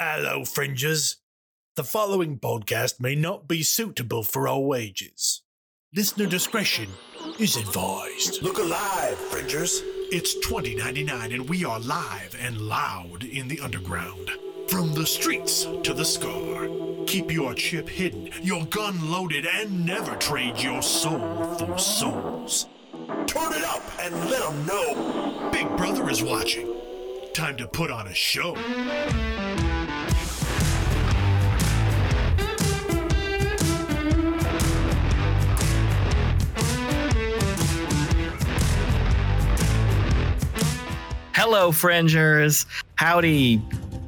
Hello, fringers. The following podcast may not be suitable for all ages. Listener discretion is advised. Look alive, fringers. It's 2099 and we are live and loud in the underground. From the streets to the scar. Keep your chip hidden, your gun loaded, and never trade your soul for souls. Turn it up and let them know Big Brother is watching. Time to put on a show. Hello, Fringers. Howdy,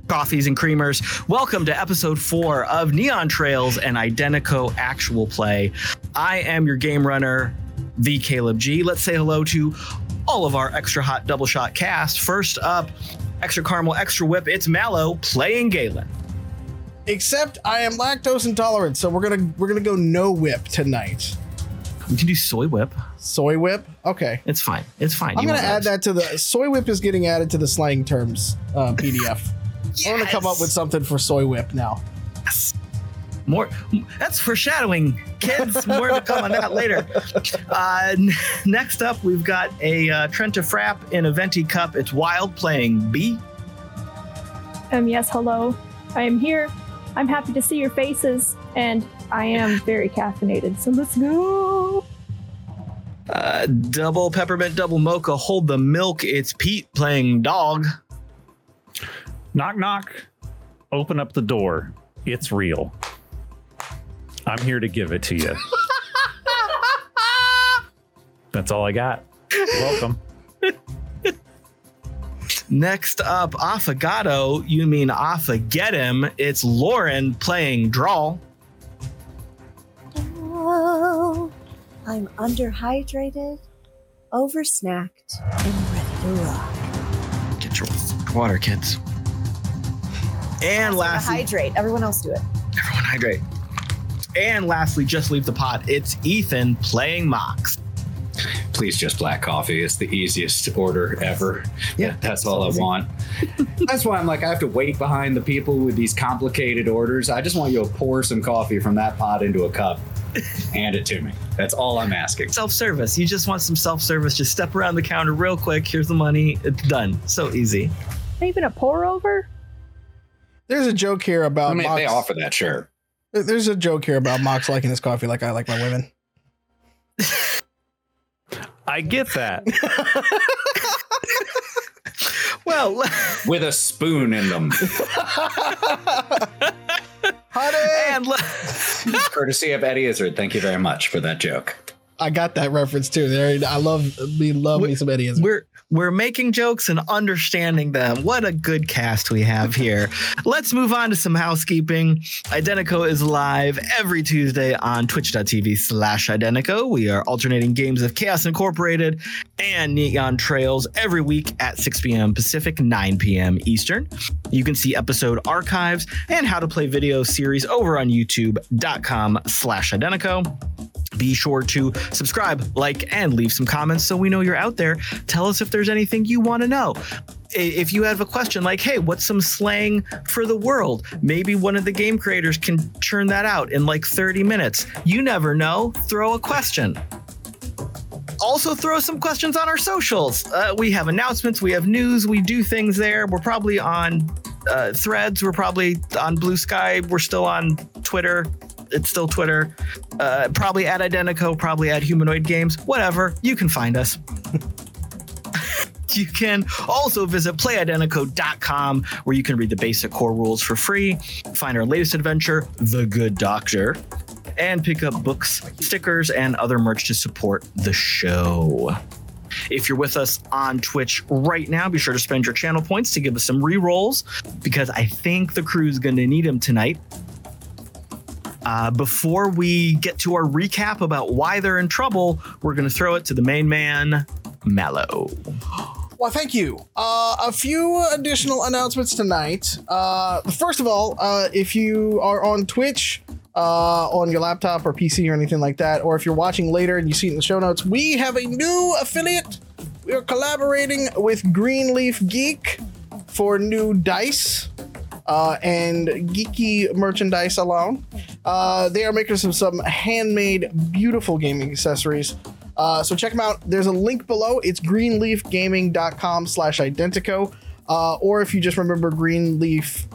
coffees and creamers. Welcome to episode four of Neon Trails and Identeco Actual Play. I am your game runner, the Caleb G. Let's say hello to all of our extra hot double shot cast. First up, extra caramel, extra whip. It's Mallo playing Galen. Except I am lactose intolerant, so we're gonna we're gonna go no whip tonight. We can do soy whip. Soy whip. Okay. It's fine. It's fine. I'm You gonna want add that to the soy whip is getting added to the slang terms uh, PDF. I'm gonna come up with something for soy whip now. Yes. More. That's foreshadowing, kids. More to come on that later. Uh, n- next up, we've got a uh, Trenta Frapp in a venti cup. It's Wild playing Bee. Um, yes, hello. I am here. I'm happy to see your faces, and I am very caffeinated. So let's go. Uh, double peppermint, double mocha. Hold the milk. It's Pete playing dog. Knock, knock. Open up the door. It's real. I'm here to give it to you. That's all I got. Welcome. Next up, Affogato. You mean Affa get him? It's Lauren playing Drall. Oh, I'm underhydrated, oversnacked, and ready to rock. Get your water, kids. And Also, lastly, hydrate. Everyone else do it. Everyone hydrate. And lastly, just leave the pot. It's Ethan playing Mox. please just black coffee. It's the easiest order ever. Yeah, that's all I want. that's why I'm like, I have to wait behind the people with these complicated orders. I just want you to pour some coffee from that pot into a cup, hand it to me. That's all I'm asking. Self service. You just want some self service. Just step around the counter real quick. Here's the money. It's done. So easy. Even a pour over? There's a joke here about I mean, if they offer that, sure. There's a joke here about Mox liking his coffee like I like my women. I get that. Well, With a spoon in them, Honey, and le- courtesy of Eddie Izzard. Thank you very much for that joke. I got that reference too. There, I love me love me some idiots. we're we're making jokes and understanding them. What a good cast we have here. Let's move on to some housekeeping. Identeco is live every Tuesday on twitch.tv slash Identeco. We are alternating games of Chaos Incorporated and Neon Trails every week at 6 p.m. Pacific, 9 p.m. Eastern. You can see episode archives and how to play video series over on youtube.com slash Identeco. Be sure to subscribe, like, and leave some comments so we know you're out there. Tell us if there's anything you want to know. If you have a question like, hey, what's some slang for the world? Maybe one of the game creators can churn that out in like 30 minutes. You never know. Throw a question. Also, throw some questions on our socials. Uh, we have announcements, we have news, we do things there. We're probably on uh, threads, we're probably on Blue Sky, we're still on Twitter. It's still Twitter. Uh, probably at Identeco, probably at Humanoid Games, whatever. You can find us. You can also visit playidenteco.com where you can read the basic core rules for free, find our latest adventure, The Good Doctor, and pick up books, stickers, and other merch to support the show. If you're with us on Twitch right now, be sure to spend your channel points to give us some re-rolls because I think the crew's going to need them tonight. Uh, before we get to our recap about why they're in trouble, we're going to throw it to the main man, Mallo. Well, thank you. Uh, a few additional announcements tonight. Uh, first of all, uh, if you are on Twitch, uh, on your laptop or PC or anything like that, or if you're watching later and you see it in the show notes, we have a new affiliate. We are collaborating with Greenleaf Geek for new dice. Uh, and geeky merchandise alone. Uh, they are makers of some handmade, beautiful gaming accessories. Uh, so check them out. There's a link below. It's greenleafgaming.com slash identeco. Uh, or if you just remember Greenleaf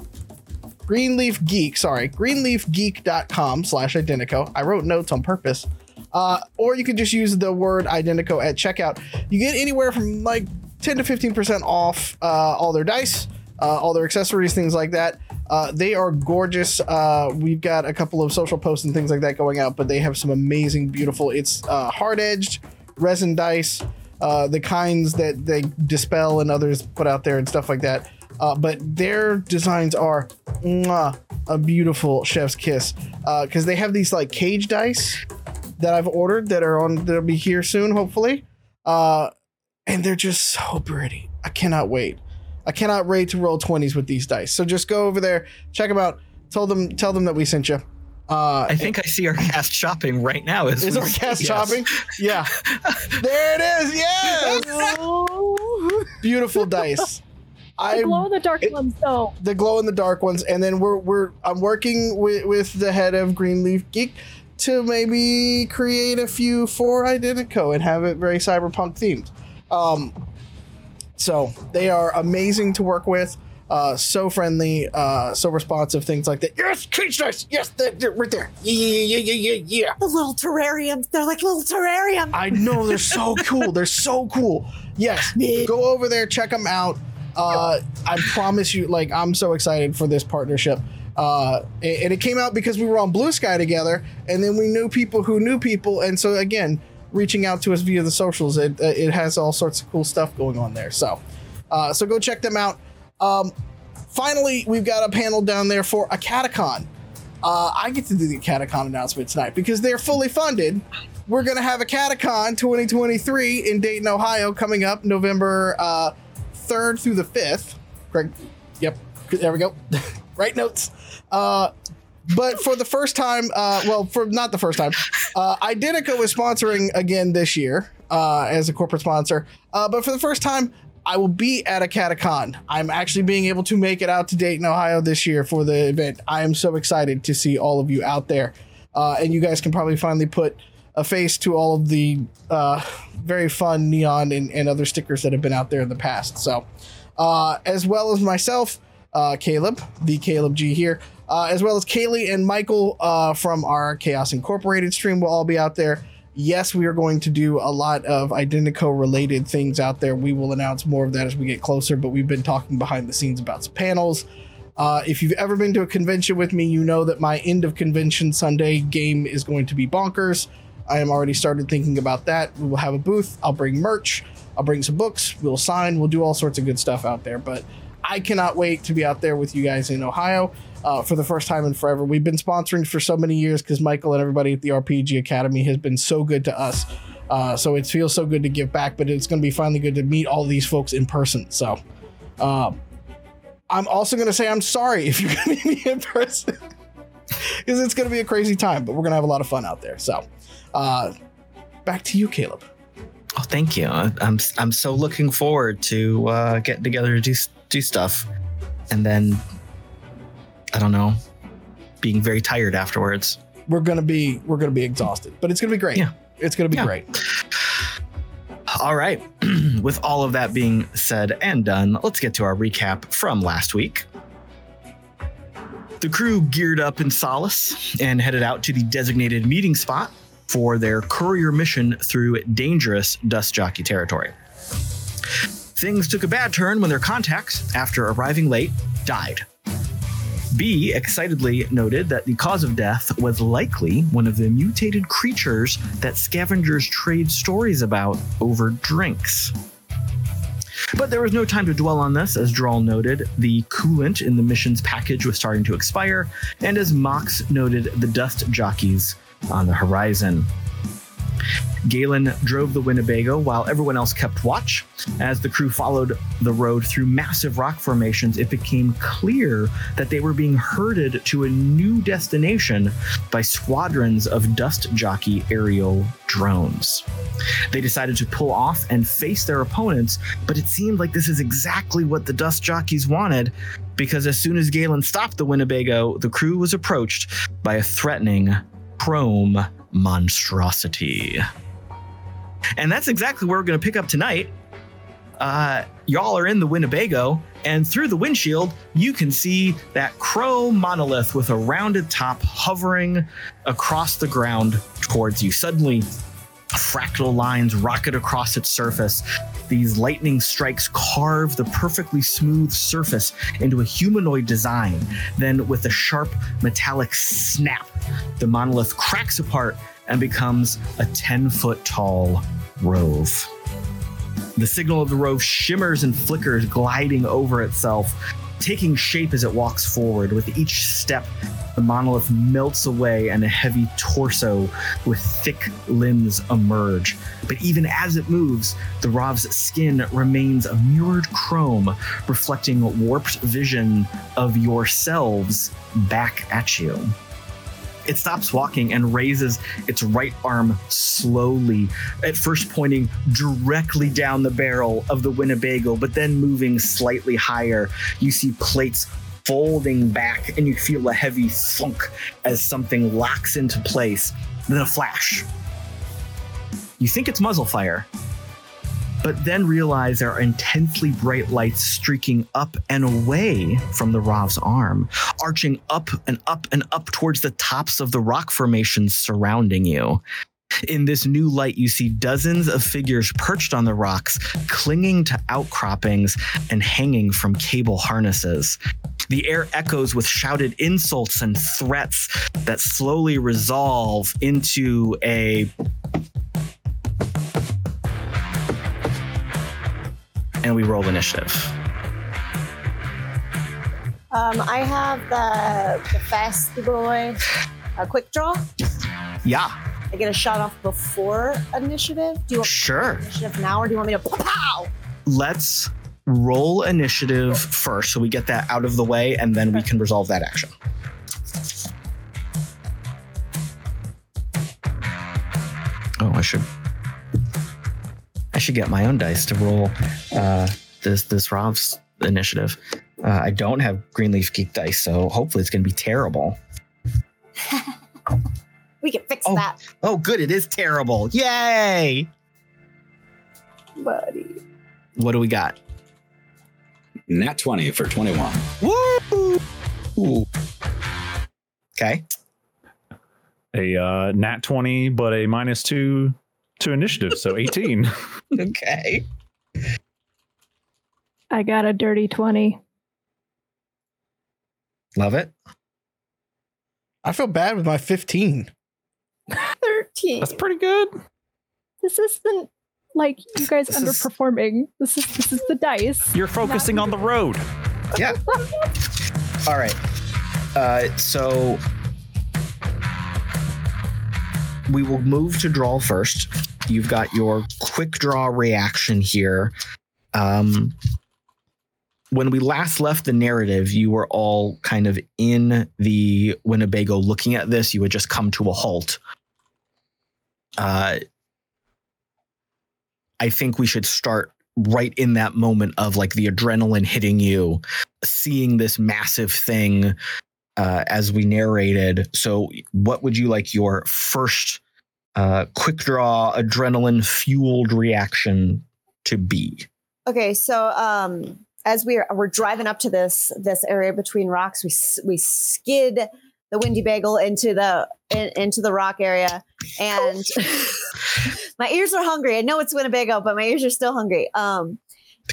Greenleaf Geek, sorry, greenleafgeek.com slash identeco. I wrote notes on purpose. Uh, or you could just use the word identeco at checkout. You get anywhere from like 10 to 15% off uh, all their dice, uh, all their accessories, things like that. Uh, they are gorgeous. Uh, we've got a couple of social posts and things like that going out, but they have some amazing, beautiful. It's uh, hard edged resin dice, uh, the kinds that they dispel and others put out there and stuff like that. Uh, but their designs are mwah, a beautiful chef's kiss because they have these like cage dice that I've ordered that are on that'll be here soon, hopefully. And they're just so pretty. I cannot wait. I cannot wait to roll 20s with these dice. So just go over there, check them out, tell them tell them that we sent you. Uh, I think I see our cast shopping right now. As is our cast Yes. shopping? Yeah. there it is. Yes. Beautiful dice. I The glow in the dark it- ones, though. the glow in the dark ones, and then we're we're I'm working with with the head of Greenleaf Geek to maybe create a few for Identeco and have it very cyberpunk themed. Um, so they are amazing to work with. Uh, so friendly, uh, so responsive, things like that. Yes, dice. Yes, they're, they're right there. Yeah, yeah, yeah, yeah, yeah, yeah. The little terrariums. They're like little terrariums. I know they're so cool. They're so cool. Yes, go over there, check them out. Uh, I promise you, like I'm so excited for this partnership. Uh, and and it came out because we were on Blue Sky together, and then we knew people who knew people, and so again, reaching out to us via the socials, it uh, it has all sorts of cool stuff going on there. So, uh, so go check them out. Um, finally, we've got a panel down there for a catacon. Uh, I get to do the catacon announcement tonight because they're fully funded. We're gonna have a catacon 2023 in Dayton, Ohio, coming up November uh, 3rd through the 5th. Greg, yep, there we go. right notes. Uh, but for the first time, uh, well, for not the first time, uh, Identeco is sponsoring again this year uh, as a corporate sponsor. Uh, but for the first time, I will be at a catacon. I'm actually being able to make it out to Dayton, Ohio this year for the event. I am so excited to see all of you out there. Uh, and you guys can probably finally put a face to all of the uh, very fun neon and, and other stickers that have been out there in the past. So, uh, as well as myself, uh, Caleb, the Caleb G here, uh, as well as Kaylee and Michael uh, from our Chaos Incorporated stream will all be out there. Yes, we are going to do a lot of Identeco related things out there. We will announce more of that as we get closer, but we've been talking behind the scenes about some panels. Uh, if you've ever been to a convention with me, you know that my end of convention Sunday game is going to be bonkers. I am already started thinking about that. We will have a booth. I'll bring merch. I'll bring some books. We'll sign. We'll do all sorts of good stuff out there. But I cannot wait to be out there with you guys in Ohio uh, for the first time in forever. We've been sponsoring for so many years because Michael and everybody at the RPG Academy has been so good to us. Uh, so it feels so good to give back, but it's going to be finally good to meet all these folks in person. So um, I'm also going to say I'm sorry if you're going to meet me in person because it's going to be a crazy time, but we're going to have a lot of fun out there. So uh, back to you, Caleb. Oh, thank you. I'm I'm so looking forward to uh, getting together to do do stuff, and then I don't know, being very tired afterwards. We're to be we're to be exhausted, but it's to be great. Yeah. It's to be Yeah. great. All right. With all of that being said and done, let's get to our recap from last week. The crew geared up in solace and headed out to the designated meeting spot for their courier mission through dangerous dust jockey territory. Things took a bad turn when their contacts, after arriving late, died. Bee excitedly noted that the cause of death was likely one of the mutated creatures that scavengers trade stories about over drinks. But there was no time to dwell on this, as Drall noted, the coolant in the mission's package was starting to expire, and as Mox noted, the dust jockeys on the horizon. Galen drove the Winnebago while everyone else kept watch. As the crew followed the road through massive rock formations, it became clear that they were being herded to a new destination by squadrons of dust jockey aerial drones. They decided to pull off and face their opponents, but it seemed like this is exactly what the dust jockeys wanted because as soon as Galen stopped the Winnebago, the crew was approached by a threatening chrome monstrosity. And that's exactly where we're going to pick up tonight. Uh, y'all are in the Winnebago, and through the windshield, you can see that chrome monolith with a rounded top hovering across the ground towards you. Suddenly, fractal lines rocket across its surface. These lightning strikes carve the perfectly smooth surface into a humanoid design. Then, with a sharp metallic snap, the monolith cracks apart and becomes a 10 foot tall rove. The signal of the rove shimmers and flickers, gliding over itself, taking shape as it walks forward. With each step, the monolith melts away and a heavy torso with thick limbs emerge. But even as it moves, the Rav's skin remains a mirrored chrome, reflecting warped vision of yourselves back at you. It stops walking and raises its right arm slowly, at first pointing directly down the barrel of the Winnebago, but then moving slightly higher. You see plates folding back, and you feel a heavy thunk as something locks into place. Then a flash. You think it's muzzle fire, but then realize there are intensely bright lights streaking up and away from the Rav's arm, arching up and up and up towards the tops of the rock formations surrounding you. In this new light, you see dozens of figures perched on the rocks, clinging to outcroppings and hanging from cable harnesses. The air echoes with shouted insults and threats that slowly resolve into a and we roll initiative. Um, I have the, the fast boy, a quick draw. Yeah, I get a shot off before initiative. Do you want sure. initiative now, or do you want me to pow? Let's roll initiative first so we get that out of the way and then we can resolve that action. Oh, I should should get my own dice to roll uh, this this Rov's initiative. Uh, I don't have Greenleaf Geek dice, so hopefully it's going to be terrible. We can fix Oh. that, Oh, good! It is terrible. Yay! buddy. What do we got? Nat 20 for 21. Woo! Ooh. Okay. A uh, nat 20, but a minus two to initiative. So 18. Okay. I got a dirty 20. Love it. I feel bad with my 15. 13. That's pretty good. This isn't like you guys This is- underperforming. This is this is the dice. You're focusing on the road. Yeah. All right. Uh, so we will move to Drall first. You've got your quick draw reaction here. Um, when we last left the narrative, you were all kind of in the Winnebago looking at this. You had just come to a halt. Uh, I think we should start right in that moment of like the adrenaline hitting you, seeing this massive thing uh, as we narrated. So, what would you like your first uh, quick draw, adrenaline fueled reaction to be? Okay, so um, as we're we're driving up to this this area between rocks, we we skid the windy bagel into the in, into the rock area, and my ears are hungry. I know it's Winnebago, but my ears are still hungry. Um,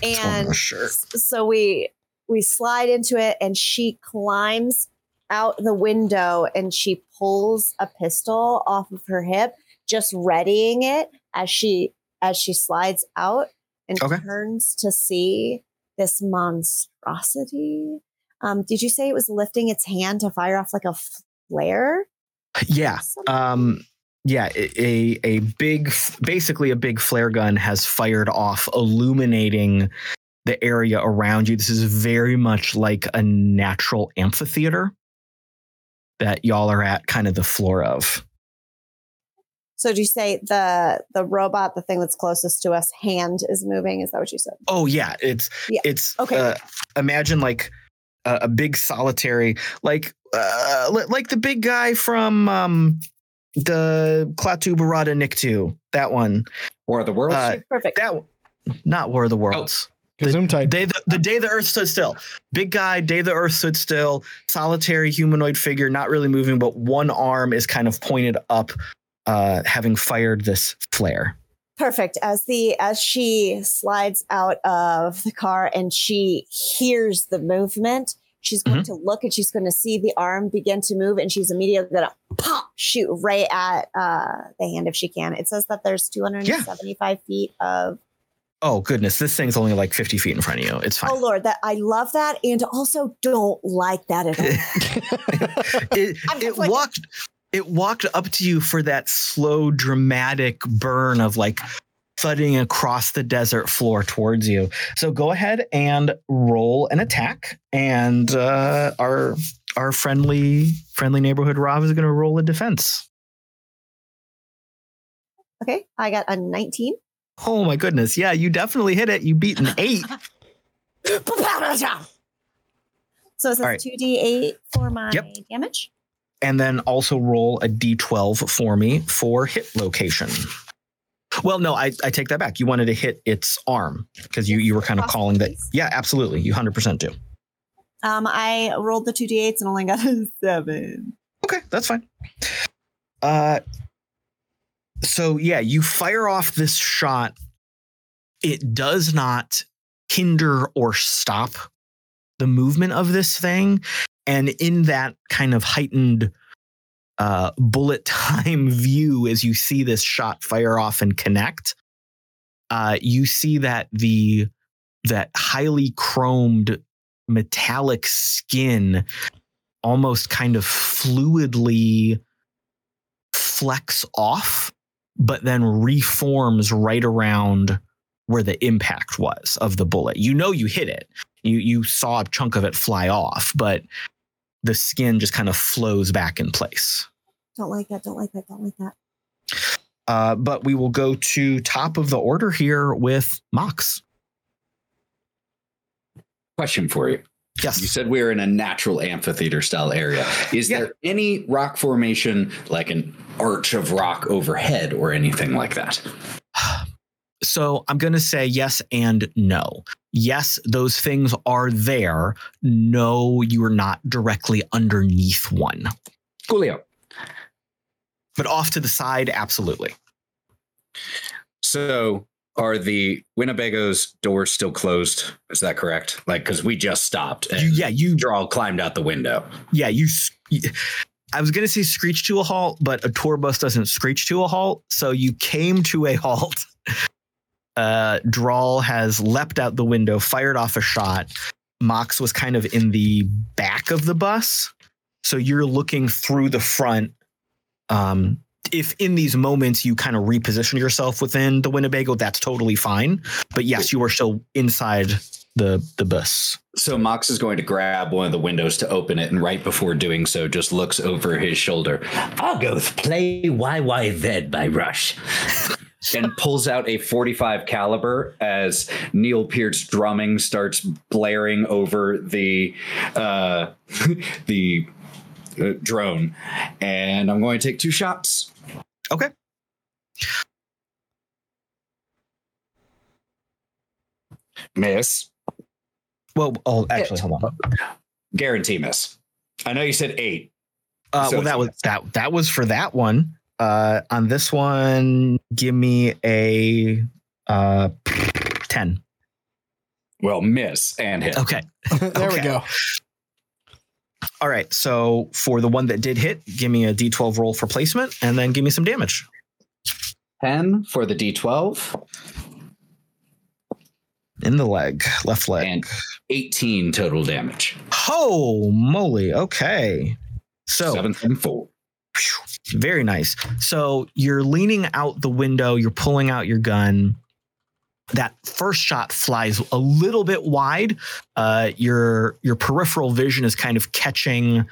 and sure. so we we slide into it, and she climbs out the window, and she pulls a pistol off of her hip, just readying it as she as she slides out and Okay. turns to see this monstrosity. Um, did you say it was lifting its hand to fire off like a flare? Yeah. Um, yeah, a a big, basically a big flare gun has fired off, illuminating the area around you. This is very much like a natural amphitheater that y'all are at, kind of the floor of. So do you say the the robot, the thing that's closest to us, hand is moving? Is that what you said? Oh yeah, it's Yeah, it's okay. Uh, imagine like a, a big solitary, like uh, like the big guy from um the Klaatu Barada Nikto. That one. War of the Worlds. Uh, Perfect. that one- not War of the Worlds. Zoom tight. Day the, the day the Earth stood still. Big guy, day the Earth stood still. Solitary humanoid figure, not really moving, but one arm is kind of pointed up, uh, having fired this flare. Perfect. As the as she slides out of the car and she hears the movement, she's going to look and she's going to see the arm begin to move, and she's immediately going to pop shoot right at uh, the hand if she can. It says that there's 275 feet of. Oh goodness, this thing's only like 50 feet in front of you. It's fine. Oh lord, that I love that, and also don't like that at all. it it like- walked it walked up to you for that slow dramatic burn of like thudding across the desert floor towards you so go ahead and roll an attack and uh our our friendly friendly neighborhood rob is going to roll a defense okay, I got a 19. Oh my goodness yeah you definitely hit it you beat an eight So it says All right. 2d8 for my Yep. damage. and then also roll a d12 for me for hit location well no i, I take that back you wanted to hit its arm because you, you were kind of calling that yeah absolutely you 100% do Um, I rolled the 2d8s and only got a 7. Okay, that's fine. Uh so yeah, you fire off this shot. It does not hinder or stop the movement of this thing. And in that kind of heightened uh, bullet time view, as you see this shot fire off and connect, uh, you see that the that highly chromed metallic skin almost kind of fluidly flex off, but then reforms right around where the impact was of the bullet. You know you hit it. You you saw a chunk of it fly off, but the skin just kind of flows back in place. Don't like that. Don't like that. Don't like that. Uh, but we will go to top of the order here with Mox. Question for you. You said we are in a natural amphitheater style area. Is Yeah. there any rock formation, like an arch of rock overhead or anything like that? So I'm going to say yes and no. Yes, those things are there. No, you are not directly underneath one. Coolio. But off to the side, absolutely. So are the Winnebago's doors still closed? Is that correct? Like, because we just stopped and You, yeah, you Drall climbed out the window. yeah, you I was going to say screech to a halt, but a tour bus doesn't screech to a halt. So you came to a halt. Uh, Drall has leapt out the window, fired off a shot. Mox was kind of in the back of the bus. So you're looking through the front. Um, if in these moments you kind of reposition yourself within the Winnebago, that's totally fine. But yes, you are still inside the the bus. So Mox is going to grab one of the windows to open it, and right before doing so, just looks over his shoulder. I'll go play YYZ by Rush. and pulls out a 45 caliber as Neil Peart's drumming starts blaring over the uh, the uh, drone. And I'm going to take two shots. Okay. Miss. Well, oh, actually, hold on. Guarantee miss. I know you said eight. Uh, So well, that it's- was that. That was for that one. Uh, on this one, give me a uh, ten. Well, miss and hit. Okay. there we go. All right. So for the one that did hit, give me a d12 roll for placement, and then give me some damage. 10 for the D12 In the leg, left leg. and 18 total damage. Oh moly! Okay. So Seven and four. Very nice. So you're leaning out the window, you're pulling out your gun. That first shot flies a little bit wide. Uh, your your peripheral vision is kind of catching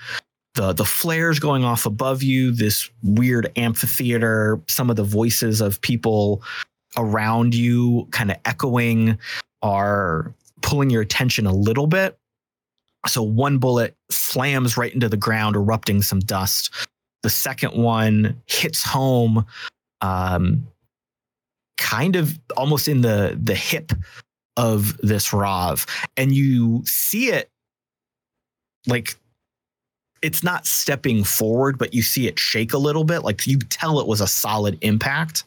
the the flares going off above you. This weird amphitheater. Some of the voices of people around you, kind of echoing, are pulling your attention a little bit. So one bullet slams right into the ground, erupting some dust. The second one hits home, um, kind of almost in the the hip of this Rav, and you see it like it's not stepping forward, but you see it shake a little bit. Like you tell it was a solid impact.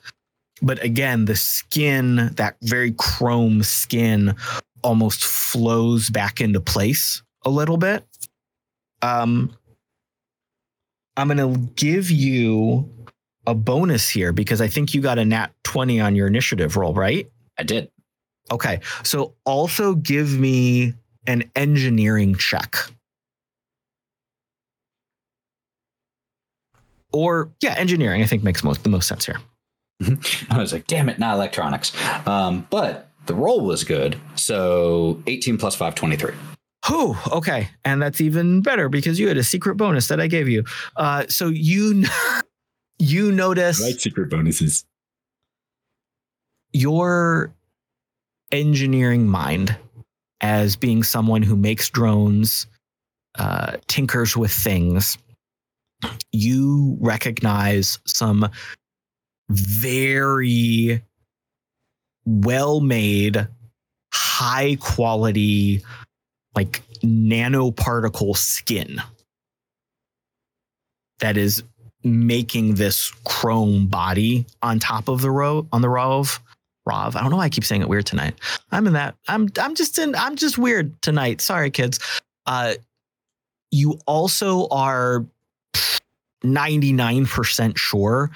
But again, the skin, that very chrome skin, almost flows back into place a little bit. Um, I'm going to give you a bonus here because I think you got a nat 20 on your initiative roll, right? I did. Okay. So also give me an engineering check. Or yeah, engineering I think makes most the most sense here. I was like, damn it, not electronics. Um, but the roll was good. So 18 plus 5, 23. Whew, okay. And that's even better because you had a secret bonus that I gave you. Uh, so you you notice secret bonuses. your engineering mind as being someone who makes drones, uh, tinkers with things, you recognize some very well made, high quality, like nanoparticle skin that is making this chrome body on top of the row on the rov rov i don't know why i keep saying it weird tonight. I'm in that i'm i'm just in i'm just weird tonight. Sorry kids. Uh you also are 99% sure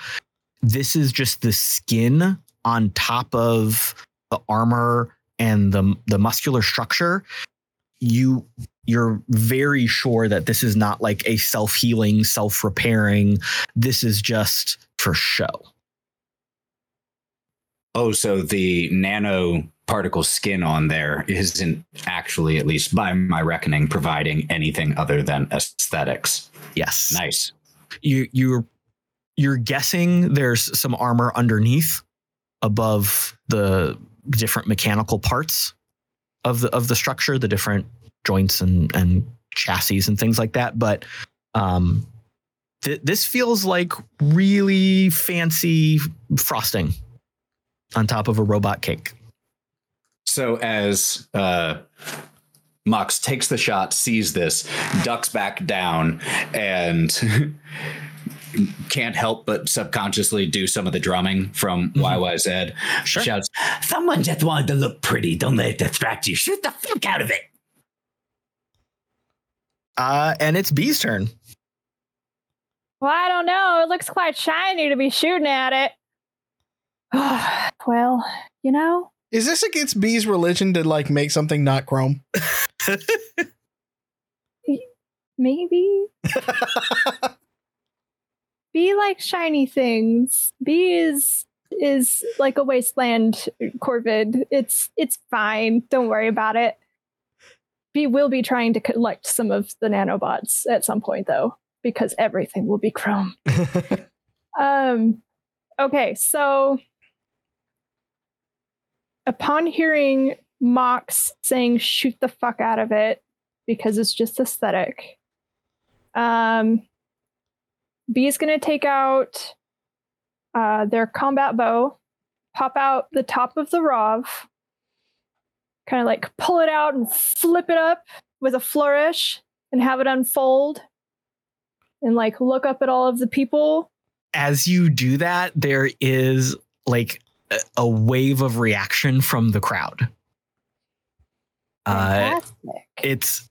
this is just the skin on top of the armor and the the muscular structure. You you're very sure that this is not like a self-healing self-repairing this is just for show Oh, so the nano particle skin on there isn't actually, at least by my reckoning, providing anything other than aesthetics. yes Nice. you you're you're guessing there's some armor underneath above the different mechanical parts of the of the structure the different joints and and chassis and things like that but um th- this feels like really fancy frosting on top of a robot cake So as uh, Mox takes the shot, sees this, ducks back down, and can't help but subconsciously do some of the drumming from YYZ. Sure. Shouts, "Someone just wanted to look pretty. Don't let it distract you. Shoot the fuck out of it." Uh and it's Bee's turn Well, I don't know. It looks quite shiny to be shooting at it. well, you know, Is this against Bee's religion to like make something not chrome? maybe Bee like shiny things. Bee is is like a wasteland corvid. It's it's fine. Don't worry about it. Bee will be trying to collect some of the nanobots at some point though, because everything will be chrome. Um okay, so upon hearing Mox saying shoot the fuck out of it because it's just aesthetic. Um Bee is going to take out uh, their combat bow, pop out the top of the Rov, kind of like pull it out and flip it up with a flourish and have it unfold and like look up at all of the people. as you do that, there is like a- a wave of reaction from the crowd. Uh, it's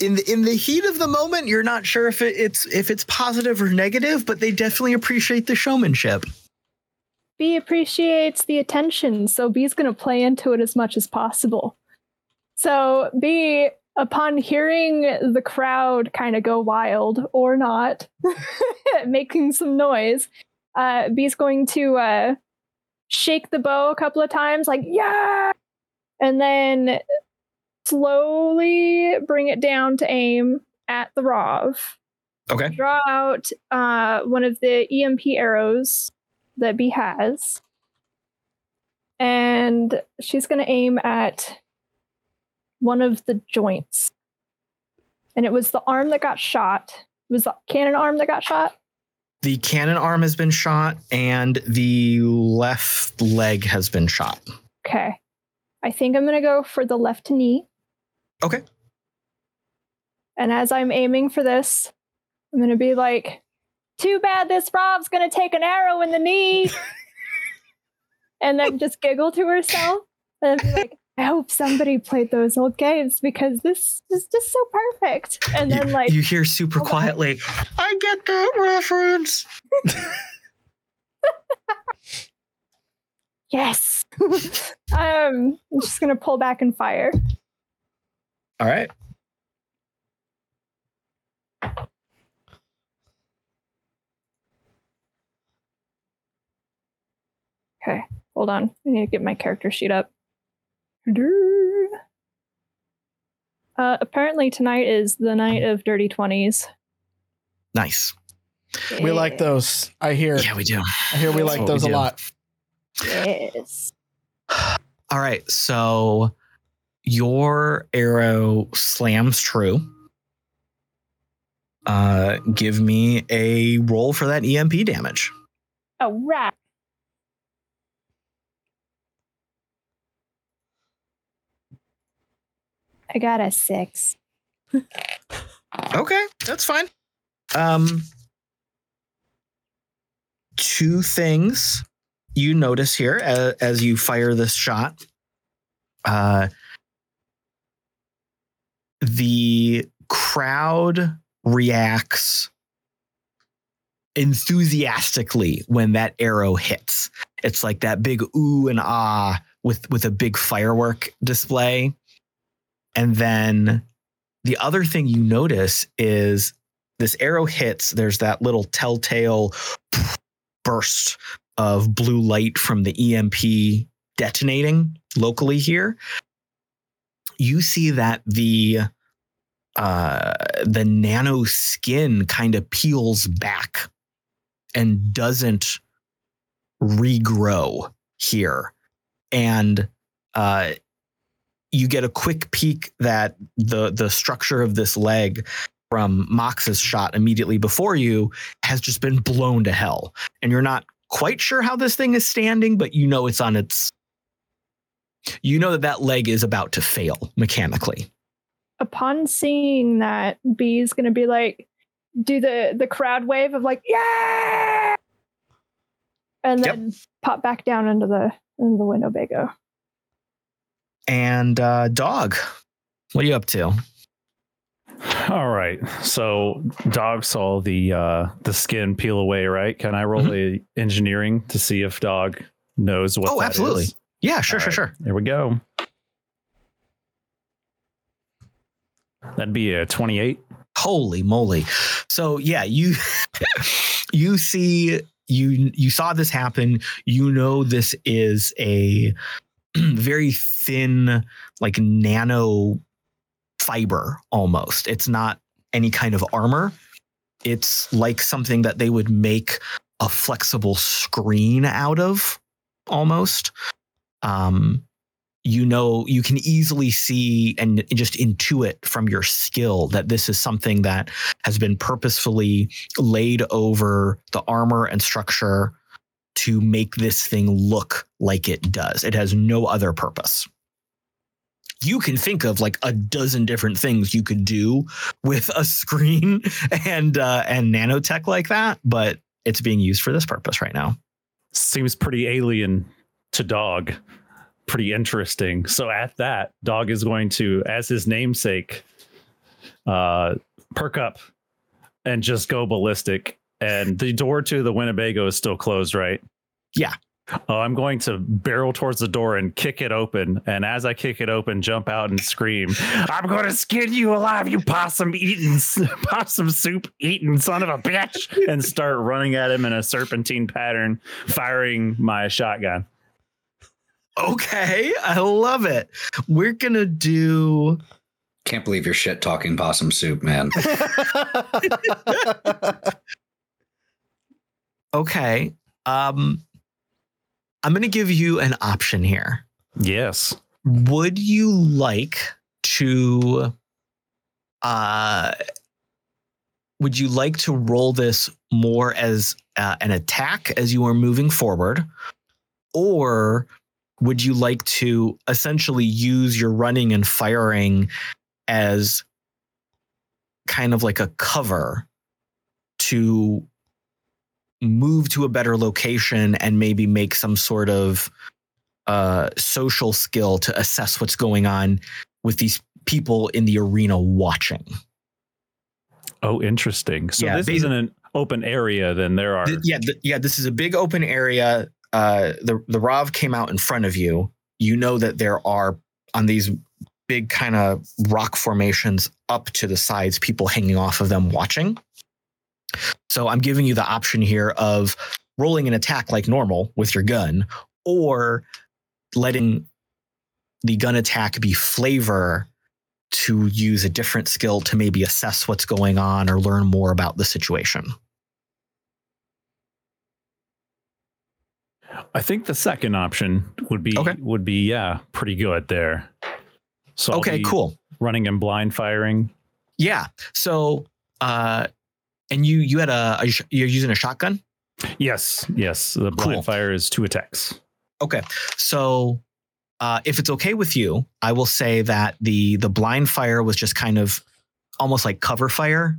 in the in the heat of the moment. You're not sure if it, it's if it's positive or negative, but they definitely appreciate the showmanship. Bee appreciates the attention, so Bee's going to play into it as much as possible. So Bee upon hearing the crowd kind of go wild or not, making some noise, uh, Bee's going to uh, shake the bow a couple of times, like, yeah! And then slowly bring it down to aim at the Rov. Okay. Draw out uh, one of the EMP arrows that Bee has. And she's going to aim at one of the joints. And it was the arm that got shot. It was the cannon arm that got shot. The cannon arm has been shot, and the left leg has been shot. Okay. I think I'm going to go for the left knee. Okay. And as I'm aiming for this, I'm going to be like, too bad this Rob's going to take an arrow in the knee. and then just giggle to herself. And be like, I hope somebody played those old games because this is just so perfect. And then, you, like, you hear super Okay. quietly, I get that reference. yes. um, I'm just going to pull back and fire. All right. Okay, hold on. I need to get my character sheet up. Uh, apparently tonight is the night of dirty twenties. Nice. We like those. I hear. Yeah, we do. I hear we That's like those we a lot. Yes. All right. So your arrow slams true. Uh, give me a roll for that EMP damage. Oh, right. I got a six. Okay, that's fine. Um, two things you notice here as, as you fire this shot. Uh, the crowd reacts enthusiastically when that arrow hits. It's like that big ooh and ah with with a big firework display. And then the other thing you notice is this arrow hits, there's that little telltale burst of blue light from the EMP detonating locally here. You see that the uh, the nano skin kind of peels back and doesn't regrow here. And uh, you get a quick peek that the the structure of this leg from Mox's shot immediately before you has just been blown to hell. And you're not quite sure how this thing is standing, but you know it's on its you know that that leg is about to fail mechanically. Upon seeing that, Bee is going to be like, do the the crowd wave of like, yeah, and Yep. then pop back down into the into the window bago. And uh dog, what are you up to? All right. So dog saw the uh the skin peel away, right? Can I roll a engineering to see if dog knows what Mm-hmm. Oh, absolutely. is? Yeah, sure, All sure, right, sure. Here we go. That'd be a 28. Holy moly. So yeah, you you see you you saw this happen. You know this is a very thin like nano fiber almost. It's not any kind of armor. It's like something that they would make a flexible screen out of almost. Um you know you can easily see and just intuit from your skill that this is something that has been purposefully laid over the armor and structure to make this thing look like it does. It has no other purpose. You can think of like a dozen different things you could do with a screen and uh, and nanotech like that, but it's being used for this purpose right now. Seems pretty alien to dog. Pretty interesting. So at that, dog is going to, as his namesake, uh, perk up and just go ballistic. And the door to the Winnebago is still closed, right? Yeah. Oh, I'm going to barrel towards the door and kick it open. And as I kick it open, jump out and scream, I'm going to skin you alive, you possum eating, possum soup eating son of a bitch. And start running at him in a serpentine pattern, firing my shotgun. Okay, I love it. We're gonna do. Can't believe you're shit talking possum soup, man. Okay, um, I'm gonna give you an option here. Yes. Would you like to? Uh, would you like to roll this more as uh, an attack as you are moving forward, or would you like to essentially use your running and firing as kind of like a cover to move to a better location and maybe make some sort of uh, social skill to assess what's going on with these people in the arena watching. Oh, interesting. So Yeah, this isn't an open area, then there are. Th- yeah, th- yeah. This is a big open area. Uh, the the Rav came out in front of you. You know that there are on these big kind of rock formations up to the sides, people hanging off of them watching. So I'm giving you the option here of rolling an attack like normal with your gun, or letting the gun attack be flavor to use a different skill to maybe assess what's going on or learn more about the situation. I think the second option would be Okay. would be yeah, pretty good there. So okay, cool. Running and blind firing. Yeah. So, uh, and you you had a, you're using a shotgun. Yes, yes. The blind Cool. fire is two attacks. Okay. So, uh, if it's okay with you, I will say that the the blind fire was just kind of almost like cover fire.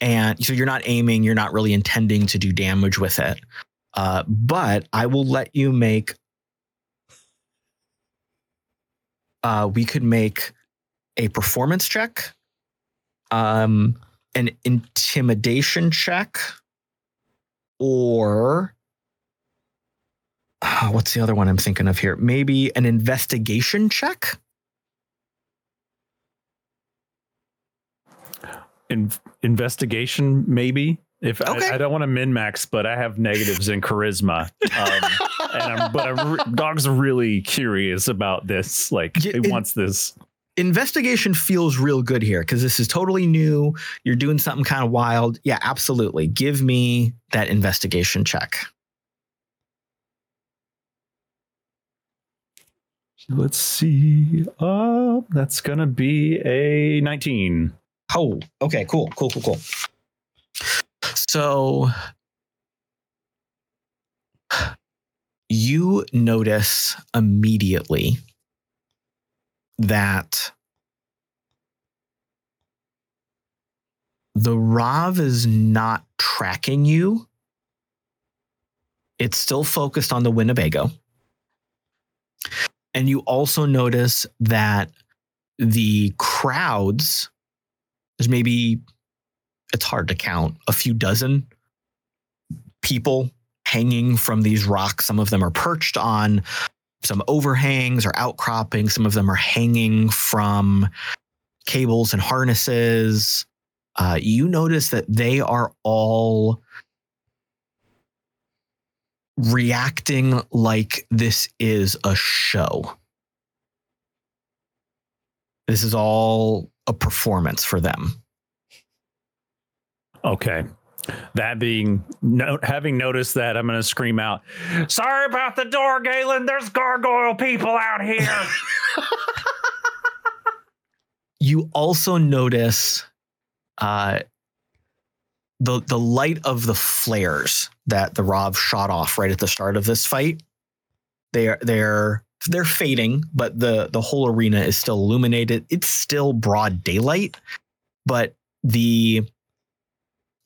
And so you're not aiming, you're not really intending to do damage with it. Uh, but I will let you make. Uh, we could make a performance check, um, an intimidation check, or Ah, what's the other one I'm thinking of here? Maybe an investigation check. In, investigation, maybe. If Okay. I, I don't want to min max, but I have negatives in charisma. Um, and I'm, but I'm, re- dog's really curious about this. Like Yeah, he it- wants this. Investigation feels real good here because this is totally new. You're doing something kind of wild. Yeah, absolutely. Give me that investigation check. Let's see. Uh, that's gonna be a 19. Oh, okay, cool, cool, cool, cool. So you notice immediately that the Rav is not tracking you. It's still focused on the Winnebago. And you also notice that the crowds there's maybe it's hard to count a few dozen people hanging from these rocks some of them are perched on some overhangs or outcropping. some of them are hanging from cables and harnesses uh, you notice that they are all reacting like this is a show this is all a performance for them. Okay. That being no, having noticed that, I'm going to scream out, "Sorry about the door, Galen. There's gargoyle people out here." You also notice uh, the the light of the flares that the Rob shot off right at the start of this fight. They're they're they're fading, but the the whole arena is still illuminated. It's still broad daylight, but the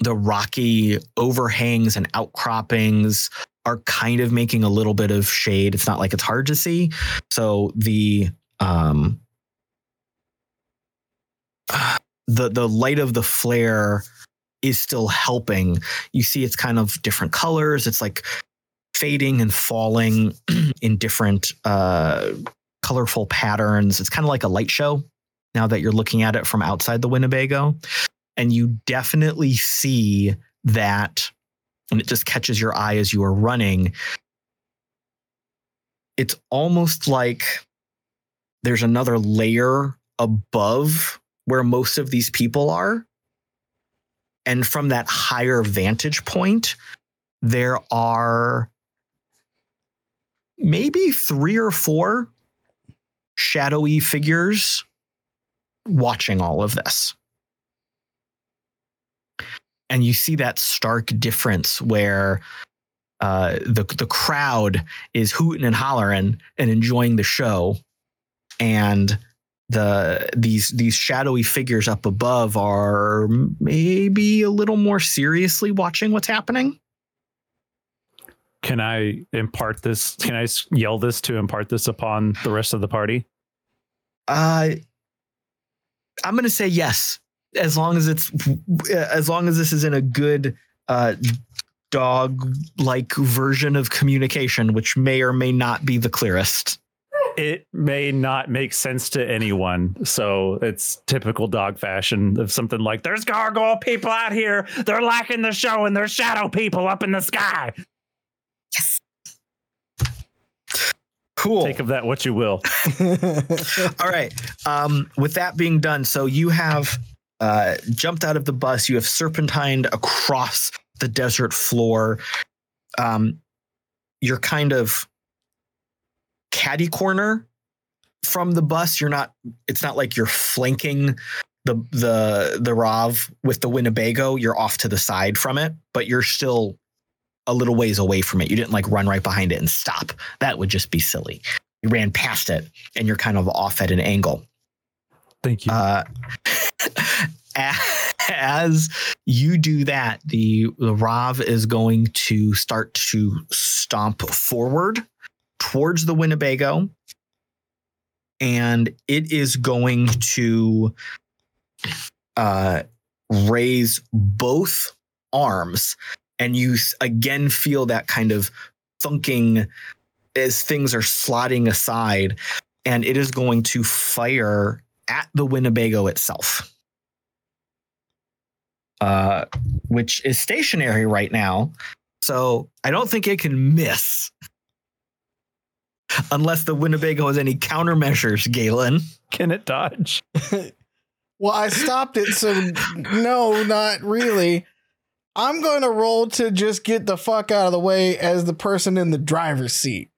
the rocky overhangs and outcroppings are kind of making a little bit of shade. It's not like it's hard to see. So the um the the light of the flare is still helping. You see it's kind of different colors. It's like fading and falling in different uh, colorful patterns. It's kind of like a light show now that you're looking at it from outside the Winnebago. And you definitely see that, and it just catches your eye as you are running. It's almost like there's another layer above where most of these people are. And from that higher vantage point, there are maybe three or four shadowy figures watching all of this. And you see that stark difference where uh, the the crowd is hooting and hollering and enjoying the show, and the these these shadowy figures up above are maybe a little more seriously watching what's happening. Can I impart this? Can I yell this to impart this upon the rest of the party? Uh, I'm going to say yes, as long as it's as long as this is in a good uh, dog-like version of communication, which may or may not be the clearest. It may not make sense to anyone, so it's typical dog fashion of something like "There's gargoyle people out here. They're lacking the show, and there's shadow people up in the sky." Yes. Cool. Take of that what you will. All right. Um, with that being done, so you have uh, jumped out of the bus. You have serpentined across the desert floor. Um, you're kind of caddy corner from the bus. You're not. It's not like you're flanking the the the Rav with the Winnebago. You're off to the side from it, but you're still a little ways away from it. You didn't like run right behind it and stop. That would just be silly. You ran past it and you're kind of off at an angle. Thank you. Uh, as you do that, the, the Rav is going to start to stomp forward towards the Winnebago. And it is going to uh, raise both arms. And you again feel that kind of thunking as things are slotting aside. And it is going to fire at the Winnebago itself, uh, which is stationary right now. So I don't think it can miss. Unless the Winnebago has any countermeasures, Galen. Can it dodge? well, I stopped it, so no, not really. I'm going to roll to just get the fuck out of the way as the person in the driver's seat.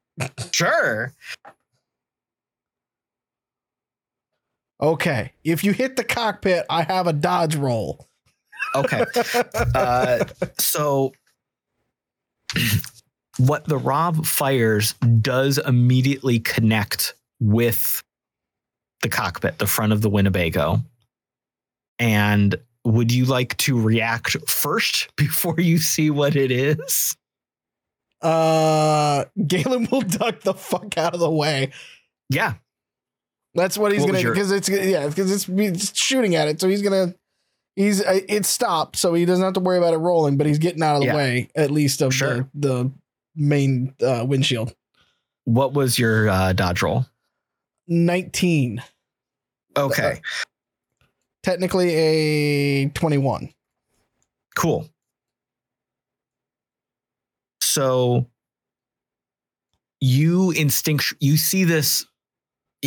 Sure. Okay. If you hit the cockpit, I have a dodge roll. Okay. Uh, so what the Rob fires does immediately connect with the cockpit, the front of the Winnebago. And would you like to react first before you see what it is? uh, Galen will duck the fuck out of the way. Yeah. That's what he's What gonna your- because it's yeah because it's, it's shooting at it. So he's gonna he's uh, it's stopped, so he doesn't have to worry about it rolling. But he's getting out of the Yeah. way at least of Sure. the, the main uh, windshield. What was your uh, dodge roll? Nineteen, Okay. technically a twenty-one. Cool. So you instinct you see this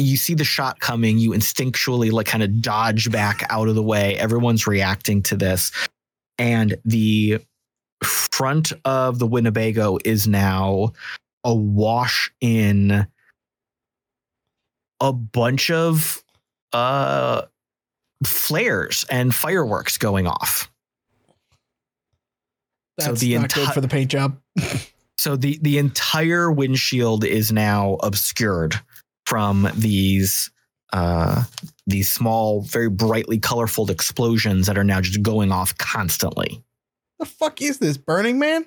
you see the shot coming, you instinctually like kind of dodge back out of the way. Everyone's reacting to this. And the front of the Winnebago is now awash in a bunch of uh flares and fireworks going off. So the not good for the paint job. So the the entire windshield is now obscured from these uh these small, very brightly colorful explosions that are now just going off constantly. The fuck is this Burning Man?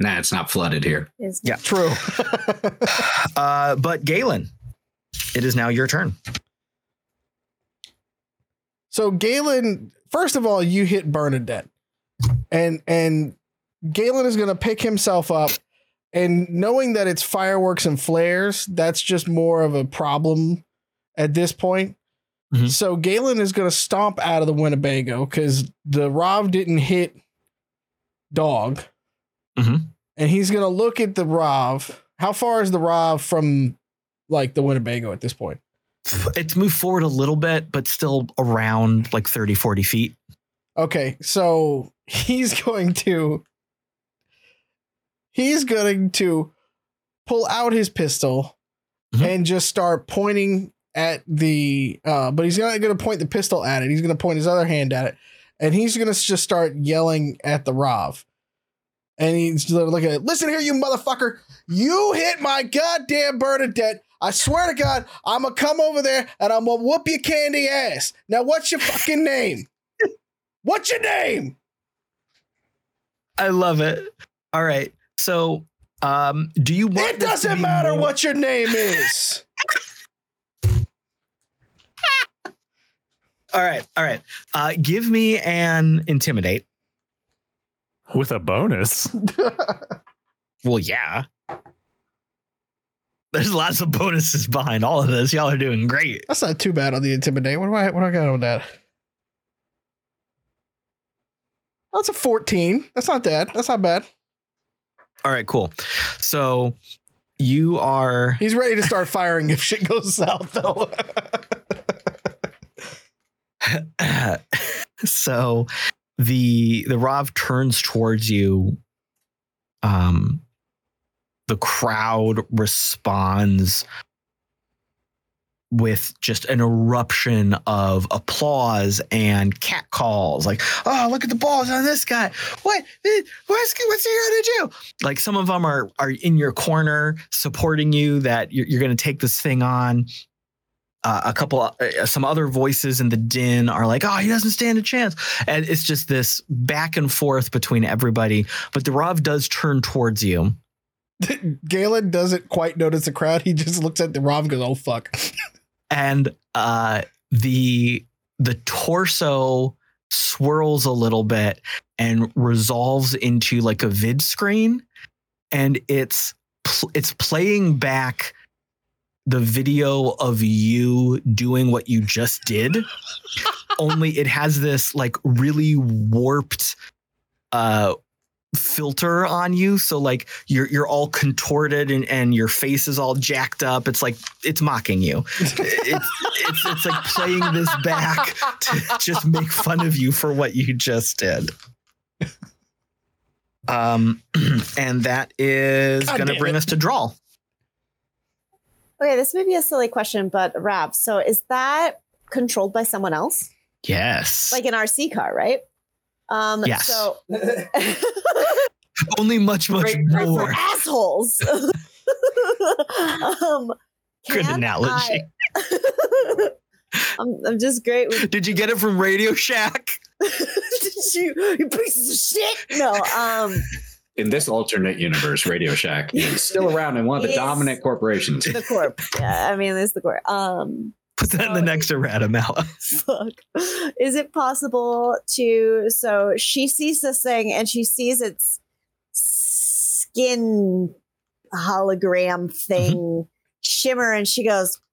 Nah, it's not flooded here. Is Yeah. True. Uh, but Galen, it is now your turn. So Galen, first of all, you hit Bernadette, and and Galen is going to pick himself up, and knowing that it's fireworks and flares, that's just more of a problem at this point. Mhm. So Galen is going to stomp out of the Winnebago because the Rov didn't hit Dog, Mhm. and he's going to look at the Rov. How far is the Rov from like the Winnebago at this point? It's moved forward a little bit, but still around like 30, 40 feet. Okay, so he's going to he's going to pull out his pistol Mhm. and just start pointing at the uh but he's not going to point the pistol at it. He's going to point his other hand at it and he's going to just start yelling at the Rav. And he's looking at it. Listen here, you motherfucker. You hit my goddamn Bernadette. I swear to God, I'm going to come over there and I'm going to whoop your candy ass. Now, what's your fucking name? What's your name? I love it. All right. So, um, do you want It this doesn't matter more- what your name is. All right. All right. Uh, give me an intimidate. With a bonus. Well, yeah. There's lots of bonuses behind all of this. Y'all are doing great. That's not too bad on the intimidate. What do I what do I got on that? That's a 14. That's not bad. That's not bad. All right, cool. So you are He's ready to start firing if shit goes south though. so the the Rav turns towards you. Um the crowd responds with just an eruption of applause and cat calls like oh look at the balls on this guy. What? What's, what's he gonna do? Like some of them are are in your corner supporting you that you're, you're gonna take this thing on. Uh, a couple uh, some other voices in the din are like oh he doesn't stand a chance. And it's just this back and forth between everybody but the rav does turn towards you. Galen doesn't quite notice the crowd. He just looks at the Rob and goes, "Oh fuck." and uh the the torso swirls a little bit and resolves into like a vid screen and it's pl- it's playing back the video of you doing what you just did only it has this like really warped uh filter on you so like you're you're all contorted and, and your face is all jacked up it's like it's mocking you it's, it's it's like playing this back to just make fun of you for what you just did um and that is God gonna bring it. us to draw Okay, this may be a silly question, but Rav, so is that controlled by someone else? yes Like an RC car, right? Um Yes. so only much much great, great more for assholes. um good analogy I- I'm, I'm just great with did you get it from radio shack Did you, you piece of shit. No, um, In this alternate universe, Radio Shack is still around and one of the dominant corporations. the corp. Yeah, I mean, it's the corp. Um, put that in the next errata Mallo. fuck. Is it possible to? So she sees this thing and she sees its skin hologram mm-hmm. thing shimmer, and she goes.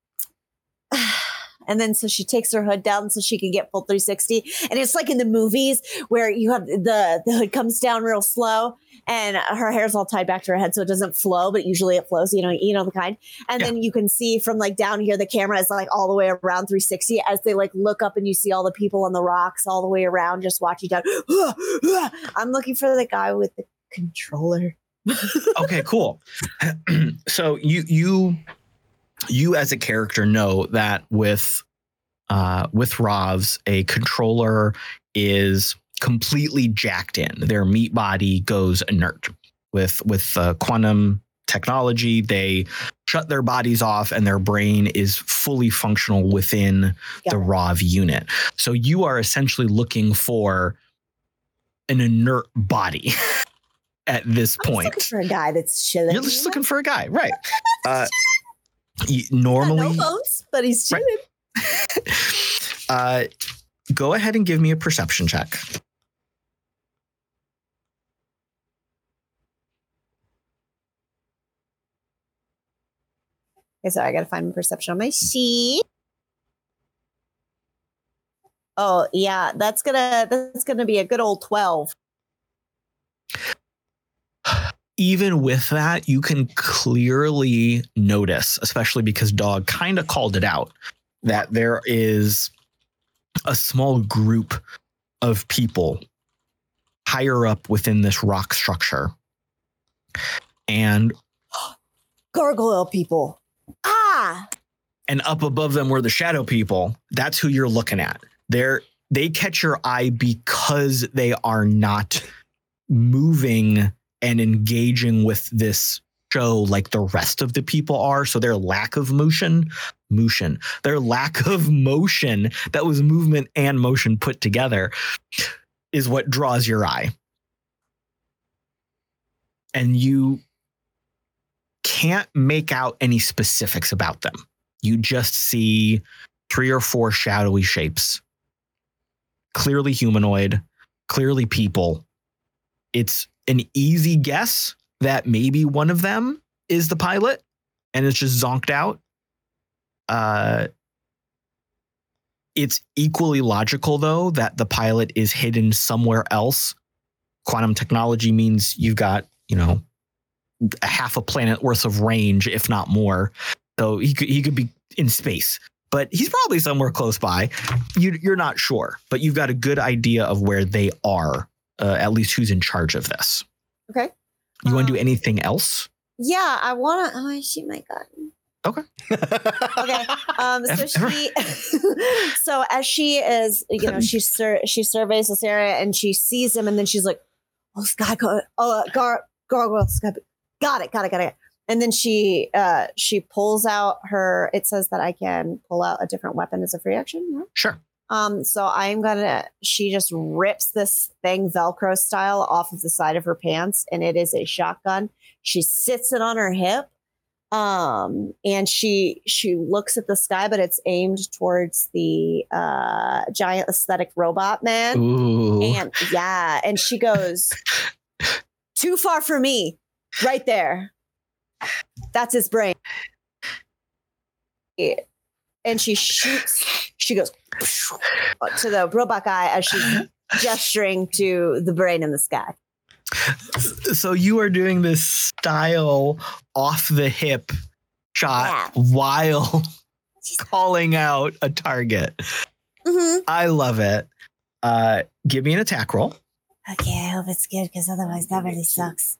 Ah, And then so she takes her hood down so she can get full 360. And it's like in the movies where you have the, the hood comes down real slow and her hair's all tied back to her head so it doesn't flow, but usually it flows, you know, you know the kind. And Yeah. then you can see from like down here, the camera is like all the way around 360 as they like look up and you see all the people on the rocks all the way around just watching down. I'm looking for the guy with the controller. okay, cool. so you you you as a character know that with uh with Ravs, a controller is completely jacked in. Their meat body goes inert. With with uh, quantum technology, they shut their bodies off and their brain is fully functional within Got the. RAV unit. So you are essentially looking for an inert body at this I'm point. looking for a guy that's chilling. You're just looking for a guy, right? Uh, normally, no but he's cheating. Right. uh, go ahead and give me a perception check. Okay, so I gotta find my perception on my sheet. Oh yeah, that's gonna that's gonna be a good old twelve even with that, you can clearly notice, especially because Dog kind of called it out, that there is a small group of people higher up within this rock structure. And Gargoyle people. Ah, and up above them were the shadow people. That's who you're looking at. They're they catch your eye because they are not moving and engaging with this show like the rest of the people are. So their lack of motion, motion, their lack of motion that was movement and motion put together is what draws your eye. And you can't make out any specifics about them. You just see three or four shadowy shapes, clearly humanoid, clearly people. It's an easy guess that maybe one of them is the pilot and it's just zonked out. Uh, it's equally logical, though, that the pilot is hidden somewhere else. Quantum technology means you've got, you know, a half a planet worth of range, if not more. So he could he could be in space, but he's probably somewhere close by. You, you're not sure, but you've got a good idea of where they are. Uh, at least who's in charge of this. okay. You want to do Um, anything else? Yeah, I wanna. Oh, I shoot my gun. Okay. okay. Um, so she, so as she is, you know, she sur- she surveys this area and she sees him, and then she's like, "Oh, Sky, go- oh, uh, gar, gargoyle, Sky, got it, got it, got it." And then she, uh, she pulls out her. It says that I can pull out a different weapon as a free action. Yeah? Sure. Um, so I'm gonna. She just rips this thing Velcro style off of the side of her pants, and it is a shotgun. She sits it on her hip, um, and she she looks at the sky, but it's aimed towards the uh, giant aesthetic robot man. Ooh. And yeah, and she goes, "Too far for me, right there. That's his brain." And she shoots. She goes to the robot guy as she's gesturing to the brain in the sky. so you are doing this style off the hip shot while calling out a target. Mhm. I love it. Uh, give me an attack roll. Okay, I hope it's good because otherwise that really sucks.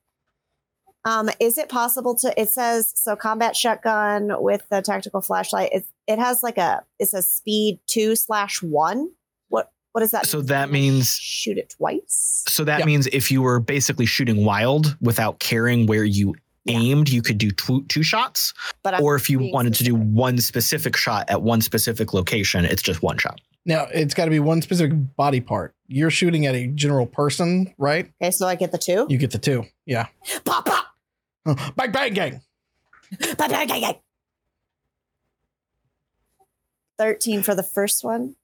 Um, is it possible to? It says so. Combat shotgun with the tactical flashlight. It it has like a. It says speed two slash one. What what does that? So mean? that means- shoot it twice. So that Yeah. means if you were basically shooting wild without caring where you Yeah. aimed, you could do two, two shots. But Or if you being wanted to do one specific shot at one specific location, it's just one shot. Now it's got to be one specific body part. You're shooting at a general person, right? okay, so I get the two. You get the two. Yeah. Pop pop. Bang bang gang. Bang, bang, bang, bang. Thirteen for the first one.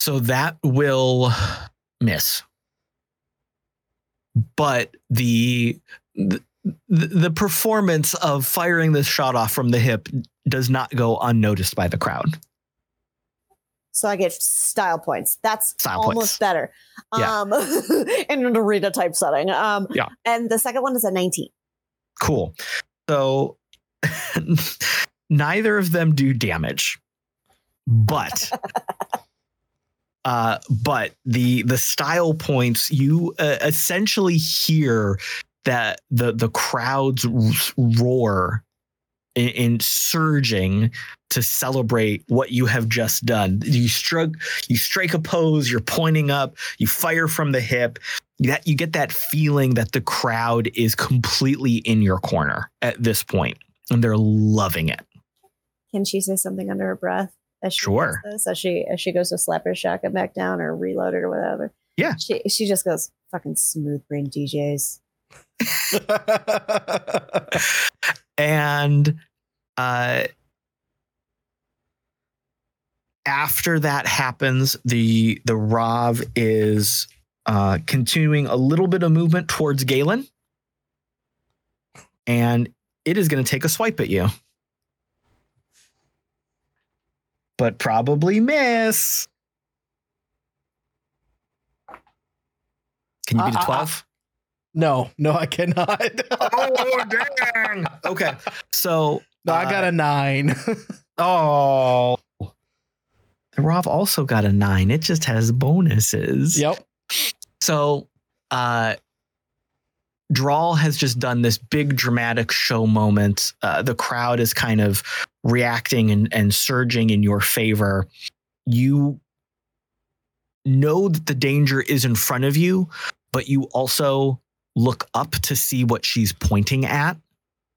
So that will miss. But the, the the performance of firing this shot off from the hip does not go unnoticed by the crowd. So I get style points. That's Style almost points. better. Yeah. Um, in an arena type setting. Um, Yeah. And the second one is a 19. Cool. So neither of them do damage, but uh, but the the style points you uh, essentially hear that the the crowds roar in, in surging to celebrate what you have just done. You struck, you strike a pose. You're pointing up. You fire from the hip. That you get that feeling that the crowd is completely in your corner at this point, and they're loving it. Can she say something under her breath? As she Sure. this? As she as she goes to slap her shotgun back down or reload it or whatever. Yeah. She she just goes fucking smooth brain DJs. and uh after that happens the the rav is uh continuing a little bit of movement towards galen and it is going to take a swipe at you. But probably miss. Can you beat Uh, a uh, 12? No, no, I cannot. oh, dang. Okay. So, no, I got a nine. oh. The Rav also got a nine. It just has bonuses. yep. So, uh, Drall has just done this big dramatic show moment. Uh, the crowd is kind of reacting and, and surging in your favor. You know that the danger is in front of you, but you also look up to see what she's pointing at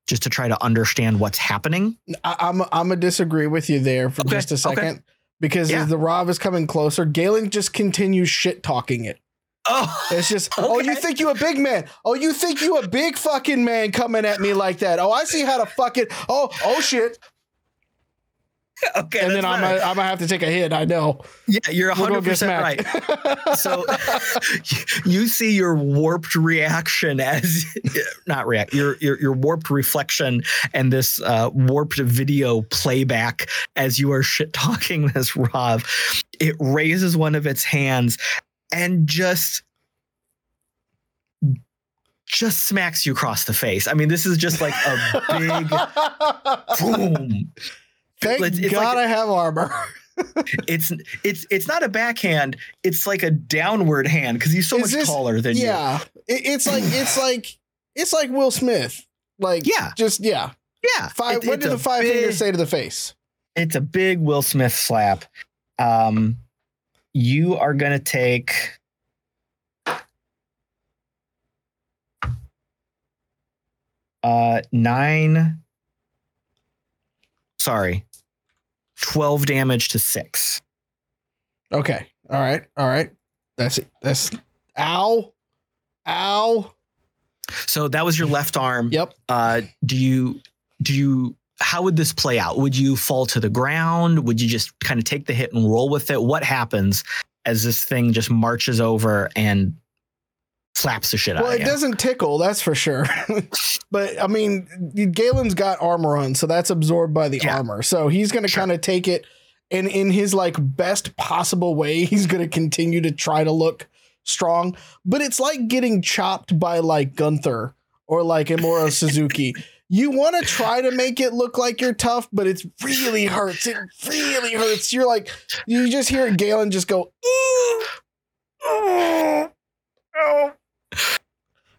just to try to understand what's happening. I, I'm I'm gonna disagree with you there for Okay, just a okay. second. Because Yeah. as the Rav is coming closer, Galen just continues shit talking it. Oh, It's just, oh, you think you a big man? Oh, you think you a big fucking man coming at me like that? Oh, I see how to fucking. Oh, oh shit! okay. and then I'm gonna, I'm gonna have to take a hit. I know. yeah, you're We'll 100% right. so you see your warped reaction as not react your your, your warped reflection and this uh, warped video playback as you are shit talking this Rob. It raises one of its hands and just just smacks you across the face. I mean, this is just like a big boom. Thank It's- it's God like- I have armor. It's it's it's not a backhand. It's like a downward hand because he's so Is much this- taller than you. yeah, it, it's like it's like it's like Will Smith. Like Yeah. just yeah. Yeah. Five. It- what did the five big- fingers say to the face? It's a big Will Smith slap. Um, you are gonna take. Uh, nine. Sorry, twelve damage to six. Okay. All right. All right. That's it. That's ow, ow. So that was your left arm. Yep. Uh, do you do you? How would this play out? Would you fall to the ground? Would you just kind of take the hit and roll with it? What happens as this thing just marches over and slaps the shit Well, out it of you? doesn't tickle, that's for sure. but I mean, Galen's got armor on, so that's absorbed by the Yeah. armor. So he's going to Sure. kind of take it, and in his like best possible way, he's going to continue to try to look strong. But it's like getting chopped by like Gunther or like Minoru Suzuki. You want to try to make it look like you're tough, but it really hurts. It really hurts. You're like, you just hear Galen just go, "Ooh, ooh, oh."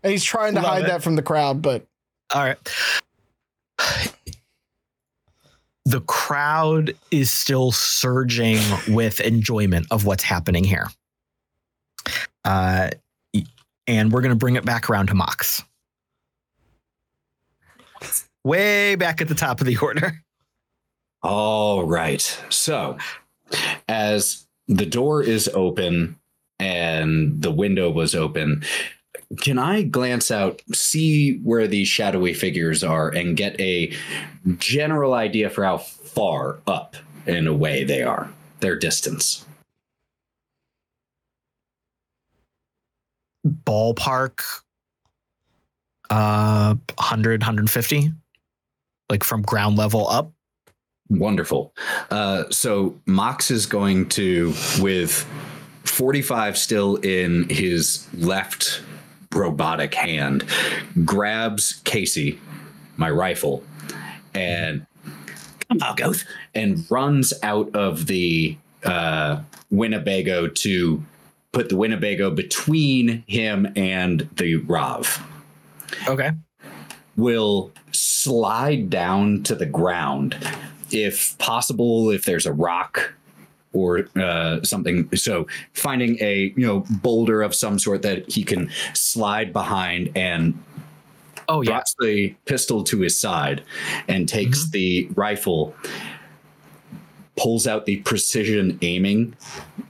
And he's trying to Love hide it. that from the crowd, but All right. The crowd is still surging with enjoyment of what's happening here. Uh, and we're going to bring it back around to Mox. Way back at the top of the order. All right. So, as the door is open and the window was open, can I glance out, see where these shadowy figures are, and get a general idea for how far up and away they are, their distance? Ballpark uh 100 150 like from ground level up. Wonderful. Uh, so Mox is going to, with 45 still in his left robotic hand, grabs Casey, my rifle, and come on, Goth, and runs out of the uh, Winnebago to put the Winnebago between him and the Rav. Okay. will slide down to the ground. If possible if there's a rock or uh, something. So finding a you know boulder of some sort that he can slide behind and Oh yeah. drops the pistol to his side and takes the rifle pulls out the precision aiming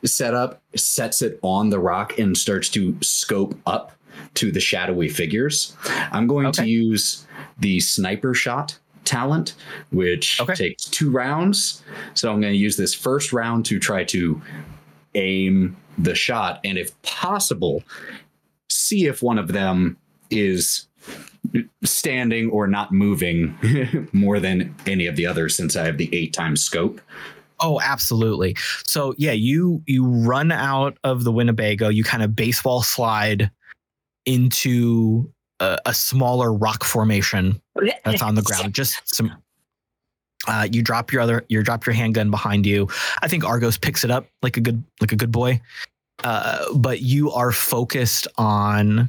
setup sets it on the rock and starts to scope up to the shadowy figures. I'm going to use the sniper shot talent which Okay. takes two rounds so i'm going to use this first round to try to aim the shot and if possible see if one of them is standing or not moving more than any of the others since I have the eight times scope. Oh, absolutely. So yeah, you you run out of the Winnebago, you kind of baseball slide into a, a smaller rock formation that's on the ground. Just some uh, you drop your other you drop your handgun behind you. I think Argos picks it up like a good like a good boy. Uh, but you are focused on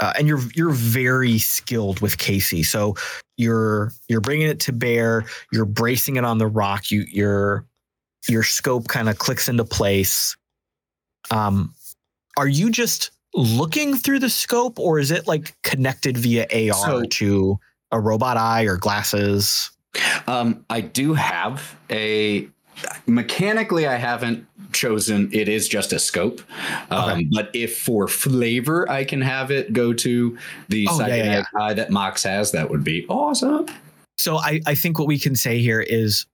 uh, and you're you're very skilled with Casey. So you're you're bringing it to bear. You're bracing it on the rock. You your your scope kind of clicks into place. Um, are you just looking through the scope, or is it like connected via AR So- to a robot eye or glasses? Um, I do have a mechanically I haven't chosen it is just a scope. Um, Okay. but if for flavor I can have it go to the Oh, yeah, yeah, cybernetic eye that Mox has, that would be awesome. So I, I think what we can say here is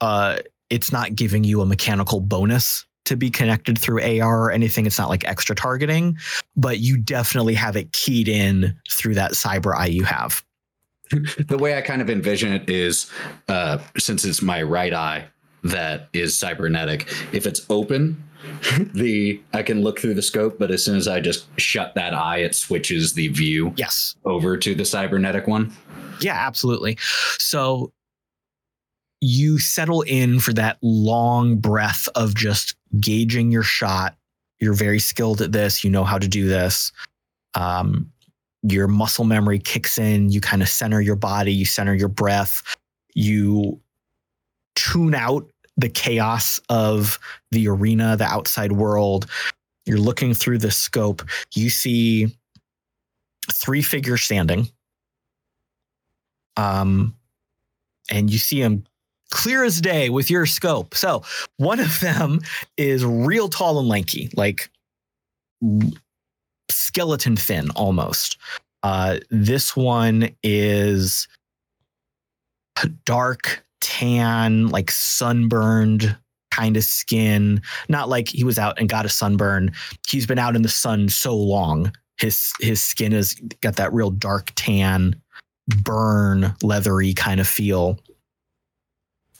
uh it's not giving you a mechanical bonus to be connected through AR or anything. It's not like extra targeting, but you definitely have it keyed in through that cyber eye you have. the way I kind of envision it is uh, since it's my right eye that is cybernetic, if it's open, the I can look through the scope, but as soon as I just shut that eye, it switches the view Yes. over to the cybernetic one. Yeah, absolutely. So you settle in for that long breath of just gauging your shot. You're very skilled at this. You know how to do this. Um, your muscle memory kicks in. You kind of center your body, you center your breath, you tune out the chaos of the arena, the outside world. You're looking through the scope. You see three figures standing um, and you see them clear as day with your scope. So one of them is real tall and lanky, like skeleton thin almost. Uh, this one is dark tan, like sunburned kind of skin. Not like he was out and got a sunburn. He's been out in the sun so long. His his skin has got that real dark tan burn leathery kind of feel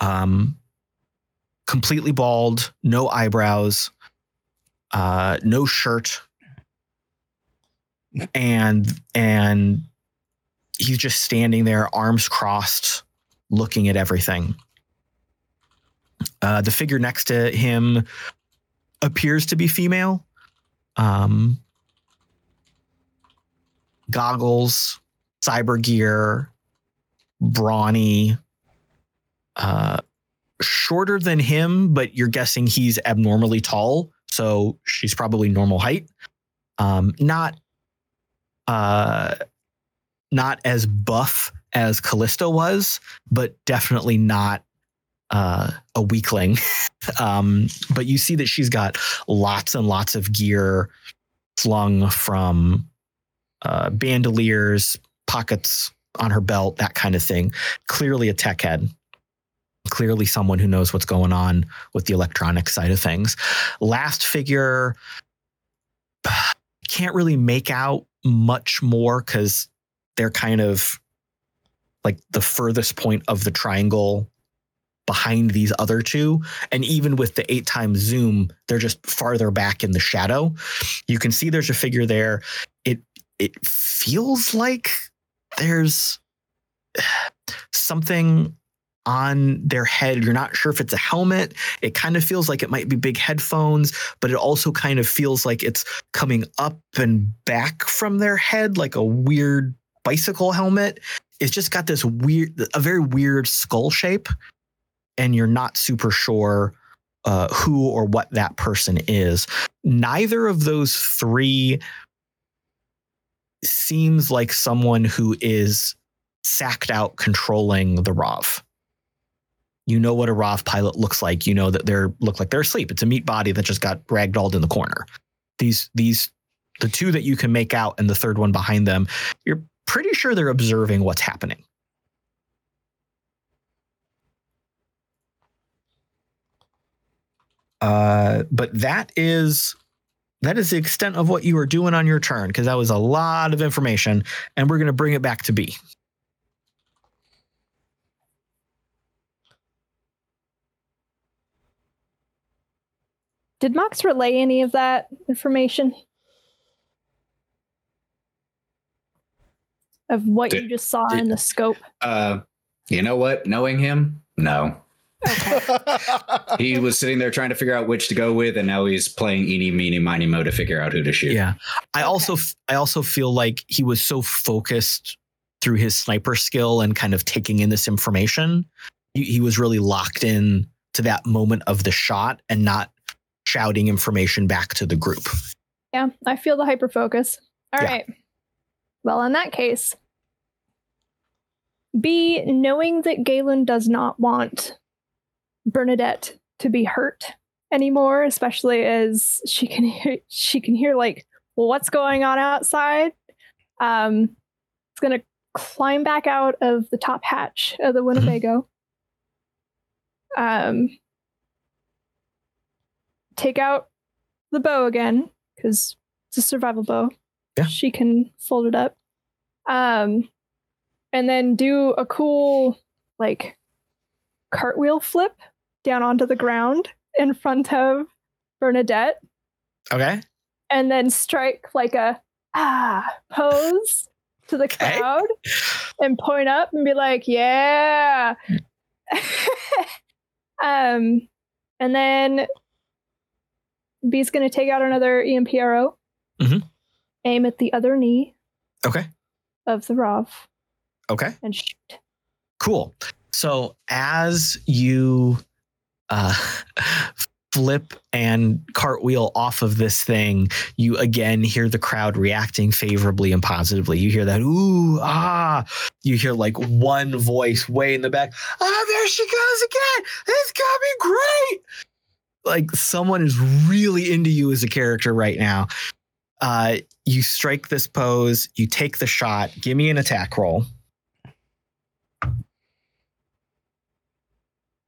um completely bald no eyebrows uh no shirt. And and he's just standing there arms crossed looking at everything. Uh the figure next to him appears to be female. Um goggles cyber gear, brawny, uh, shorter than him, but you're guessing he's abnormally tall. So she's probably normal height. Um, not, uh, not as buff as Callisto was, but definitely not uh, a weakling. um, but you see that she's got lots and lots of gear slung from uh, bandoliers, pockets on her belt, that kind of thing. Clearly a tech head. Clearly someone who knows what's going on with the electronic side of things. Last figure can't really make out much more because they're kind of like the furthest point of the triangle behind these other two. And even with the eight times zoom, they're just farther back in the shadow. You can see there's a figure there. It it feels like there's something on their head. You're not sure if it's a helmet. It kind of feels like it might be big headphones, but it also kind of feels like it's coming up and back from their head like a weird bicycle helmet. It's just got this weird, a very weird skull shape, and you're not super sure uh, who or what that person is. Neither of those three seems like someone who is sacked out controlling the ROV. You know what a ROV pilot looks like. You know that they're look like they're asleep. It's a meat body that just got ragdolled in the corner. These these the two that you can make out and the third one behind them, you're pretty sure they're observing what's happening. Uh, but that is that is the extent of what you are doing on your turn because that was a lot of information, and we're going to bring it back to Bee. Did Mox relay any of that information? Of what you just saw did- in the scope? Uh, you know what? Knowing him, no. He was sitting there trying to figure out which to go with, and now he's playing eeny, meeny, miny, mo to figure out who to shoot. Yeah. I also f- I also feel like he was so focused through his sniper skill and kind of taking in this information. He, he was really locked in to that moment of the shot and not shouting information back to the group. Yeah, I feel the hyper focus. All Yeah. right. Well, in that case, Bee, knowing that Galen does not want Bernadette to be hurt anymore, especially as she can hear, she can hear like well, what's going on outside. Um, it's gonna climb back out of the top hatch of the Winnebago. Um, take out the bow again because it's a survival bow. Yeah. She can fold it up. Um, and then do a cool like cartwheel flip down onto the ground in front of Bernadette, Okay. and then strike like a ah pose to the Okay. crowd and point up and be like, yeah. um, and then Bee's gonna take out another E EMP arrow, Mhm. aim at the other knee Okay. of the Rav, Okay. and shoot. Cool. So as you uh, flip and cartwheel off of this thing, you again hear the crowd reacting favorably and positively. You hear that ooh ah. You hear like one voice way in the back. Oh, there she goes again. It's gonna be great. Like someone is really into you as a character right now. Uh, you strike this pose. You take the shot. Give me an attack roll.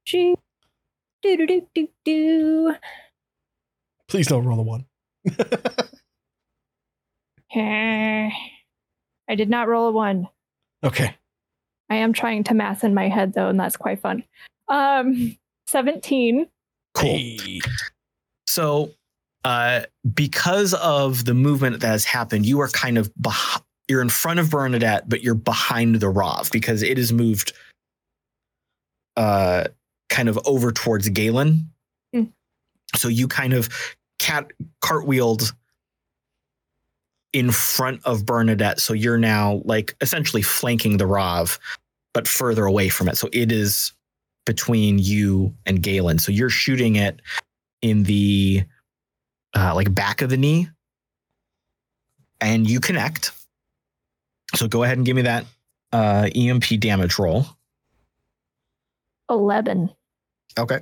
Shoot. Do do do do do. Please don't roll a one. Eh. I did not roll a one. Okay. I am trying to math in my head though, and that's quite fun. Um, seventeen. Cool. So, uh, because of the movement that has happened, you are kind of beh- you're in front of Bernadette, but you're behind the Rav because it has moved, uh, kind of over towards Galen. Mm. So you kind of cat cartwheeled in front of Bernadette. So you're now like essentially flanking the Rav, but further away from it. So it is between you and Galen. So you're shooting it in the uh, like back of the knee, and you connect. So go ahead and give me that uh, EMP damage roll. Eleven. Okay.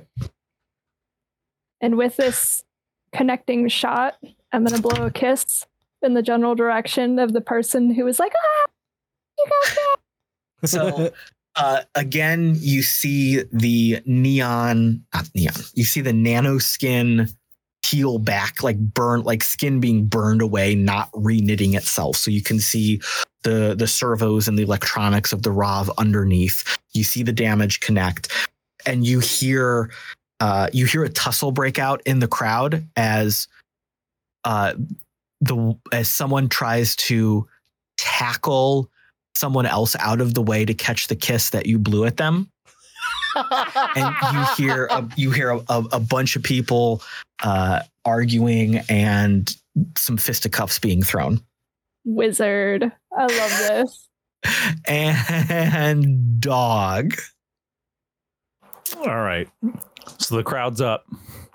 And with this connecting shot, I'm gonna blow a kiss in the general direction of the person who was like, ah, you got that. So uh, again, you see the neon, not neon. You see the nano skin peel back, like burn, like skin being burned away, not reknitting itself. So you can see the the servos and the electronics of the Rav underneath. You see the damage connect, and you hear uh, you hear a tussle break out in the crowd as uh, the as someone tries to tackle someone else out of the way to catch the kiss that you blew at them and you hear a, you hear a, a, a bunch of people uh, arguing and some fisticuffs being thrown Wizard. I love this. and dog All right. So the crowd's up,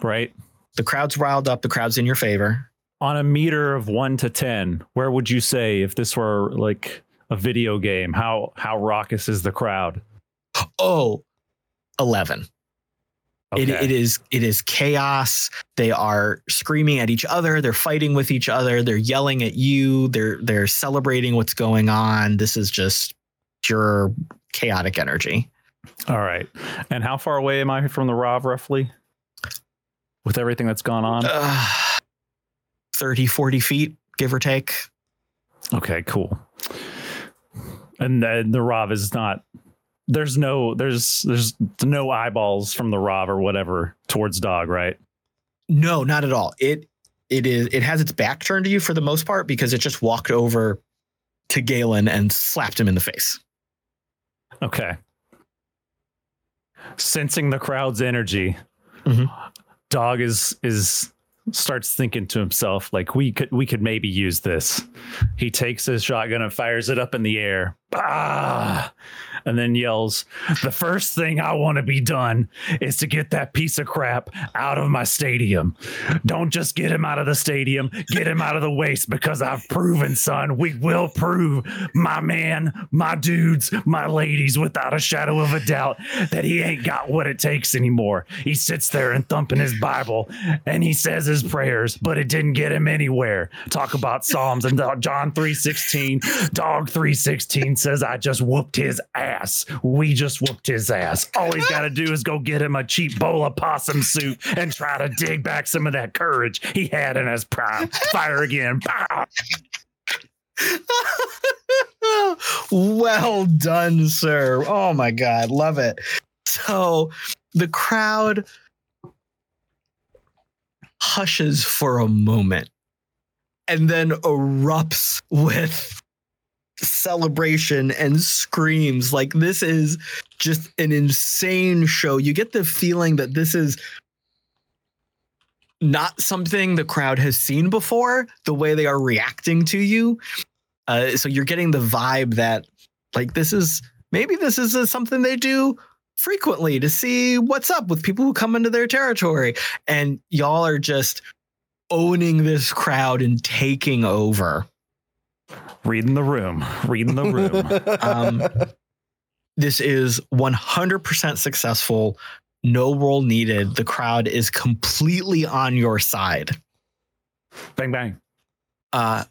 right? the crowd's riled up the crowd's in your favor On a meter of one to ten, where would you say if this were like a video game, how how raucous is the crowd? oh 11 It, it is it is chaos. They are screaming at each other. They're fighting with each other. They're yelling at you. They're they're celebrating what's going on. This is just pure chaotic energy. All right. And how far away am I from the Rav roughly? With everything that's gone on? Uh, 30, 40 feet, give or take. Okay, cool. And then the Rav is not. There's no. There's there's no eyeballs from the Rav or whatever towards dog, right? No, not at all. It it is it has its back turned to you for the most part because it just walked over to Galen and slapped him in the face. Okay. Sensing the crowd's energy, Mhm. dog is is starts thinking to himself like we could we could maybe use this. He takes his shotgun and fires it up in the air. Ah! And then yells, "The first thing I want to be done is to get that piece of crap out of my stadium. Don't just get him out of the stadium, get him out of the waste because I've proven, son, we will prove my man, my dudes, my ladies without a shadow of a doubt that he ain't got what it takes anymore. He sits there and thumping his Bible and he says his prayers, but it didn't get him anywhere. Talk about Psalms and John 3:16, dog 3:16 says I just whooped his ass. We just whooped his ass. All he's got to do is go get him a cheap bowl of possum soup and try to dig back some of that courage he had in his prime. Fire again. Well done, sir. Oh my God. Love it. So the crowd hushes for a moment and then erupts with celebration and screams. Like this is just an insane show. You get the feeling that this is not something the crowd has seen before, the way they are reacting to you. Uh, so you're getting the vibe that like this is maybe this is something they do frequently to see what's up with people who come into their territory and y'all are just owning this crowd and taking over Reading the room. Reading the room. um, this is 100% successful no roll needed the crowd is completely on your side bang bang. Uh,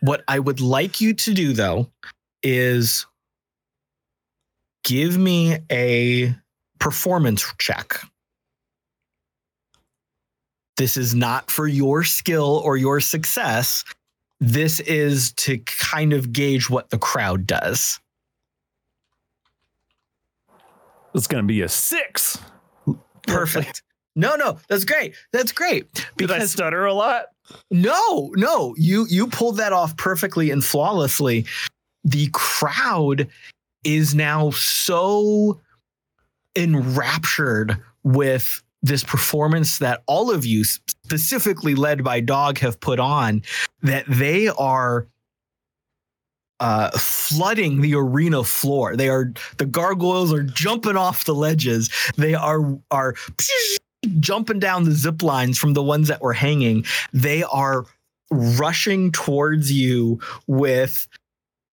what I would like you to do though is give me a performance check. This is not for your skill or your success. This is to kind of gauge what the crowd does. It's gonna be a six. Perfect. No, no, that's great. That's great. Did I stutter a lot? No, no, you you pulled that off perfectly and flawlessly. The crowd is now so enraptured with this performance that all of you, specifically led by Dog, have put on that they are uh, flooding the arena floor. They are the gargoyles are jumping off the ledges. They are are jumping down the zip lines from the ones that were hanging. They are rushing towards you with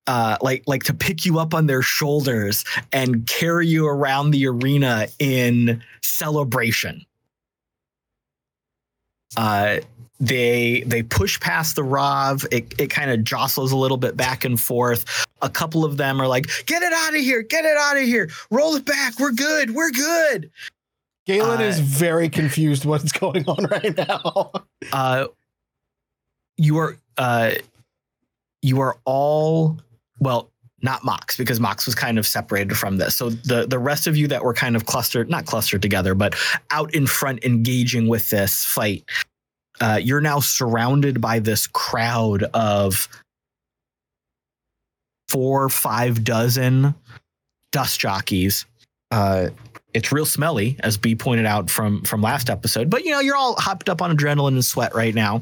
uh, like like to pick you up on their shoulders and carry you around the arena in celebration. Uh, they they push past the Rav. It it kind of jostles a little bit back and forth. A couple of them are like, "Get it out of here! Get it out of here! Roll it back! We're good! We're good!" Galen Uh, is very confused what's going on right now. uh, you are uh, you are all well, not Mox because Mox was kind of separated from this. So the the rest of you that were kind of clustered, not clustered together, but out in front, engaging with this fight. Uh, you're now surrounded by this crowd of four, five dozen dust jockeys. Uh, it's real smelly, as Bee pointed out from from last episode. But you know, you're all hopped up on adrenaline and sweat right now.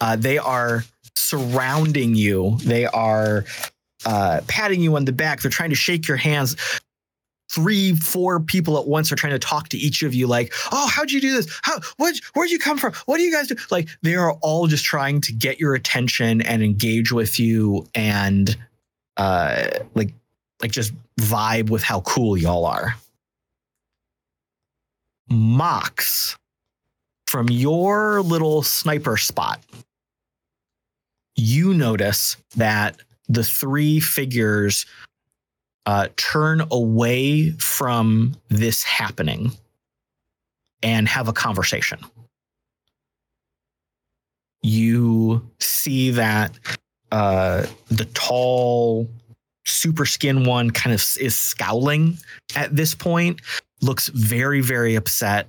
Uh, they are surrounding you. They are uh, patting you on the back. They're trying to shake your hands. Three, four people at once are trying to talk to each of you, like, "Oh, how'd you do this? How? What? Where'd you come from? What do you guys do?" Like, they are all just trying to get your attention and engage with you, and uh, like, like just vibe with how cool y'all are. Mox, from your little sniper spot, you notice that the three figures uh, turn away from this happening and have a conversation. you see that uh, the tall, super skin one kind of is scowling at this point, looks very, very upset,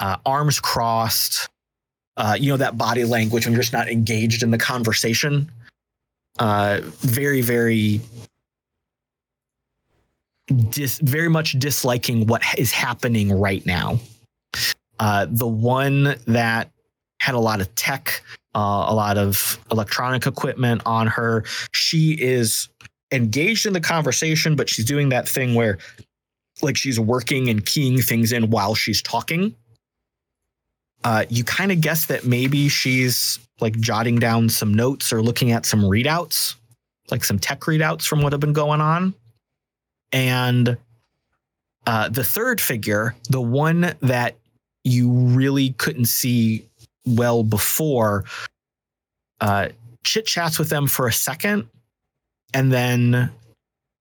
uh, arms crossed. Uh, you know, that body language when you're just not engaged in the conversation. Uh, very, very dis- very much disliking what is happening right now. Uh, the one that had a lot of tech, uh, a lot of electronic equipment on her, she is engaged in the conversation, but she's doing that thing where, like, she's working and keying things in while she's talking. Uh, you kind of guess that maybe she's like jotting down some notes or looking at some readouts, like some tech readouts from what have been going on. And uh, the third figure, the one that you really couldn't see well before, uh, chit chats with them for a second and then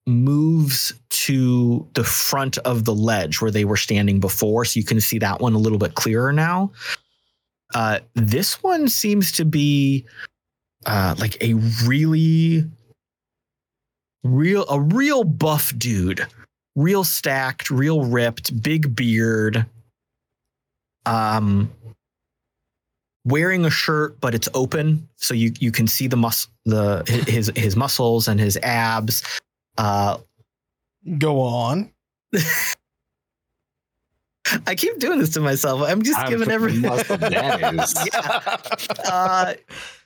moves to the front of the ledge where they were standing before. So you can see that one a little bit clearer now. Uh, this one seems to be uh, like a really real a real buff dude real stacked real ripped big beard um wearing a shirt but it's open so you you can see the mus the his his muscles and his abs uh Go on. i keep doing this to myself i'm just I'm giving every muscle that is. yeah. uh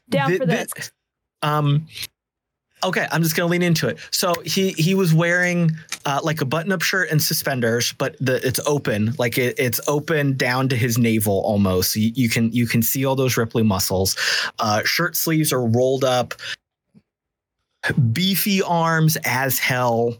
Down thi- for thi- this. Um, okay, I'm just gonna lean into it. So he he was wearing uh, like a button-up shirt and suspenders, but the it's open, like it, it's open down to his navel almost. So you, you can you can see all those Ripley muscles. Uh, shirt sleeves are rolled up, beefy arms as hell.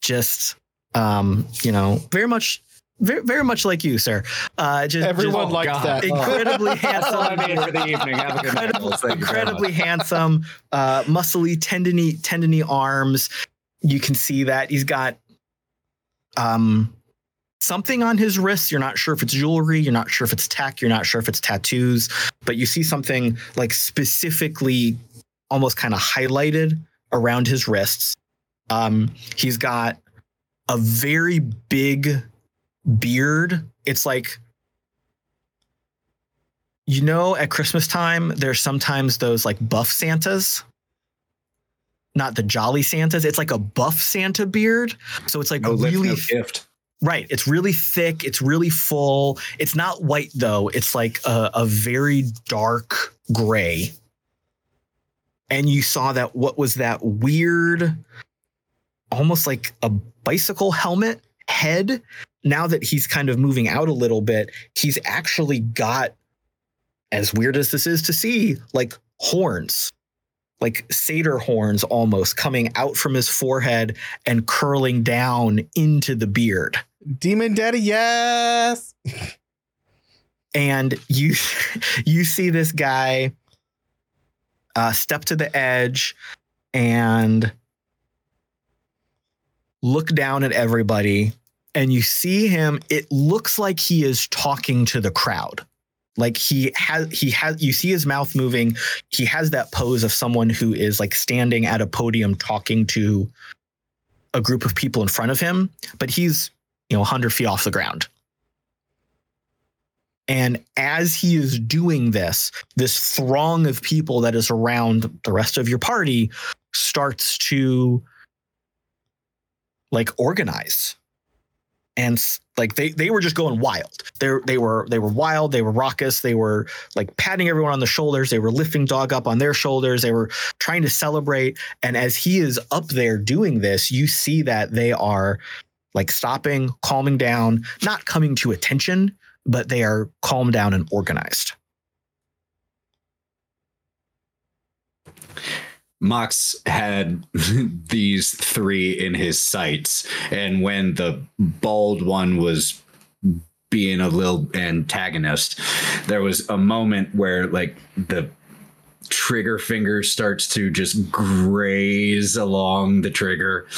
Just um, you know, very much. Very, very much like you, sir. Uh, just, Everyone just liked God. that. incredibly all I handsome for the evening. Have a good night. incredibly, incredibly handsome, uh, muscly, tendony, tendony arms. You can see that he's got um, something on his wrists. You're not sure if it's jewelry. You're not sure if it's tech. You're not sure if it's tattoos. But you see something like specifically, almost kind of highlighted around his wrists. Um, he's got a very big beard. It's like you know, at Christmas time, there's sometimes those like buff Santas, not the jolly Santas. It's like a buff Santa beard. So it's like No lift, really no gift. right. It's really thick. It's really full. It's not white though. It's like a, a very dark gray. And you saw that what was that weird, almost like a bicycle helmet head. Now that he's kind of moving out a little bit, he's actually got as weird as this is to see, like horns, like satyr horns almost coming out from his forehead and curling down into the beard. Demon Daddy, yes. And you you see this guy uh, step to the edge and look down at everybody and you see him it looks like he is talking to the crowd. Like he has he has you see his mouth moving. He has that pose of someone who is like standing at a podium talking to a group of people in front of him but he's you know 100 feet off the ground and as he is doing this this throng of people that is around the rest of your party starts to like organize and like they they were just going wild. They they were they were wild. They were raucous. They were like patting everyone on the shoulders. They were lifting dog up on their shoulders. They were trying to celebrate. And as he is up there doing this, you see that they are like stopping, calming down, not coming to attention, but they are calmed down and organized. Mox had these three in his sights, and when the bald one was being a little antagonist, there was a moment where like the trigger finger starts to just graze along the trigger,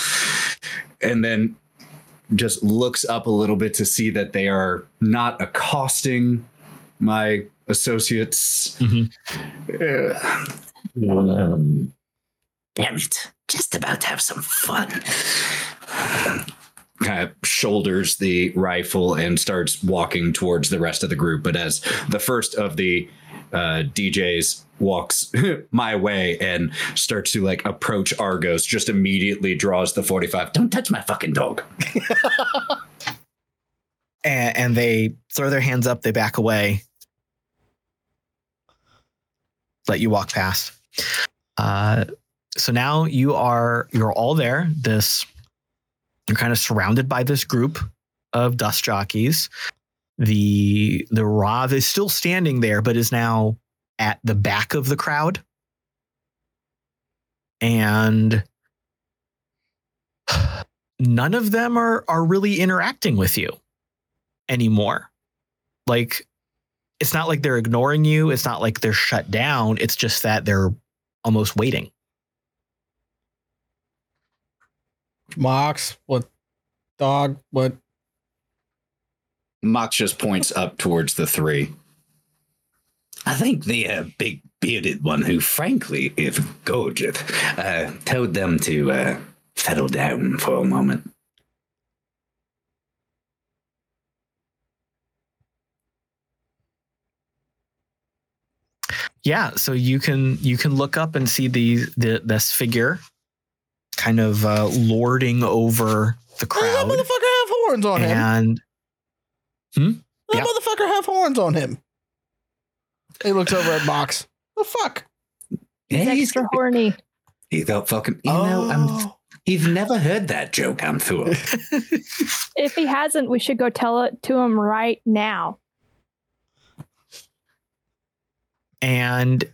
and then just looks up a little bit to see that they are not accosting my associates Mhm. Um, damn it. Just about to have some fun. Kind of shoulders the rifle and starts walking towards the rest of the group. But as the first of the uh, DJs walks my way and starts to like approach Argos, just immediately draws the 45. Don't touch my fucking dog. and, and they throw their hands up, they back away, let you walk past. Uh, so now you are you're all there. This you're kind of surrounded by this group of dust jockeys. The the Rav is still standing there, but is now at the back of the crowd. And none of them are are really interacting with you anymore. Like it's not like they're ignoring you, it's not like they're shut down, it's just that they're almost waiting. Mox, what dog, what Mox just points up towards the three. I think the uh, big bearded one, who frankly is gorgeous, uh, told them to uh, settle down for a moment. Yeah, so you can you can look up and see the, the this figure kind of uh, lording over the Does that crowd. motherfucker have horns on him? And Hmm? That yeah. motherfucker have horns on him. He looks over at Mox. The fuck? Yeah, He's he's, extra horny. he thought fucking. You know, I'm, oh. he's never heard that joke. I'm sure. If he hasn't, we should go tell it to him right now. and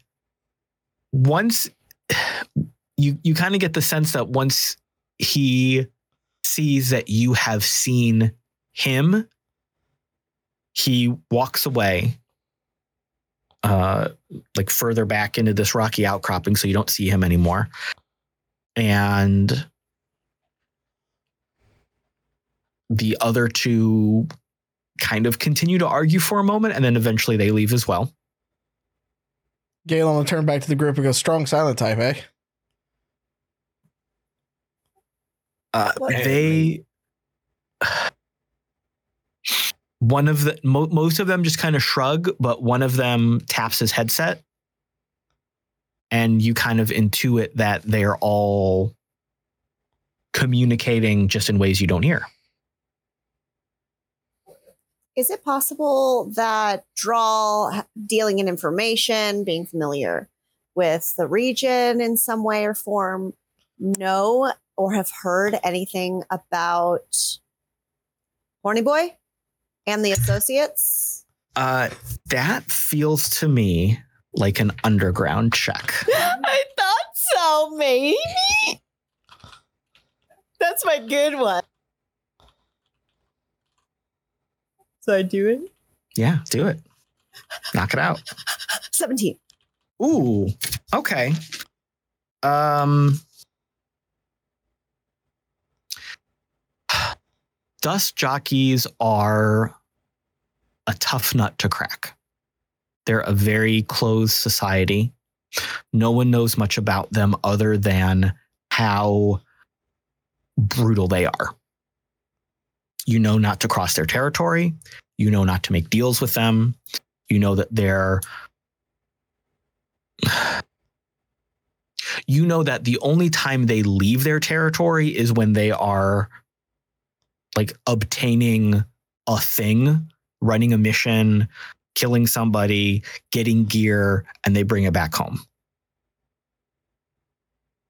once you you kind of get the sense that once he sees that you have seen him he walks away uh like further back into this rocky outcropping so you don't see him anymore. And the other two kind of continue to argue for a moment and then eventually they leave as well. Galen will turn back to the group and go, strong silent type, eh? Uh, they one of the mo- most of them just kind of shrug, but one of them taps his headset, and you kind of intuit that they're all communicating just in ways you don't hear. Is it possible that Drall dealing in information, being familiar with the region in some way or form, know or have heard anything about Horny Boy and the associates? Uh, that feels to me like an underground check. I thought so, maybe. That's my good one. So I do it. Yeah, do it. Knock it out. 17. Ooh, okay. Um Dust jockeys are a tough nut to crack. They're a very closed society. No one knows much about them other than how brutal they are. You know not to cross their territory. You know not to make deals with them. You know that they're you know that the only time they leave their territory is when they are like obtaining a thing, running a mission, killing somebody, getting gear, and they bring it back home.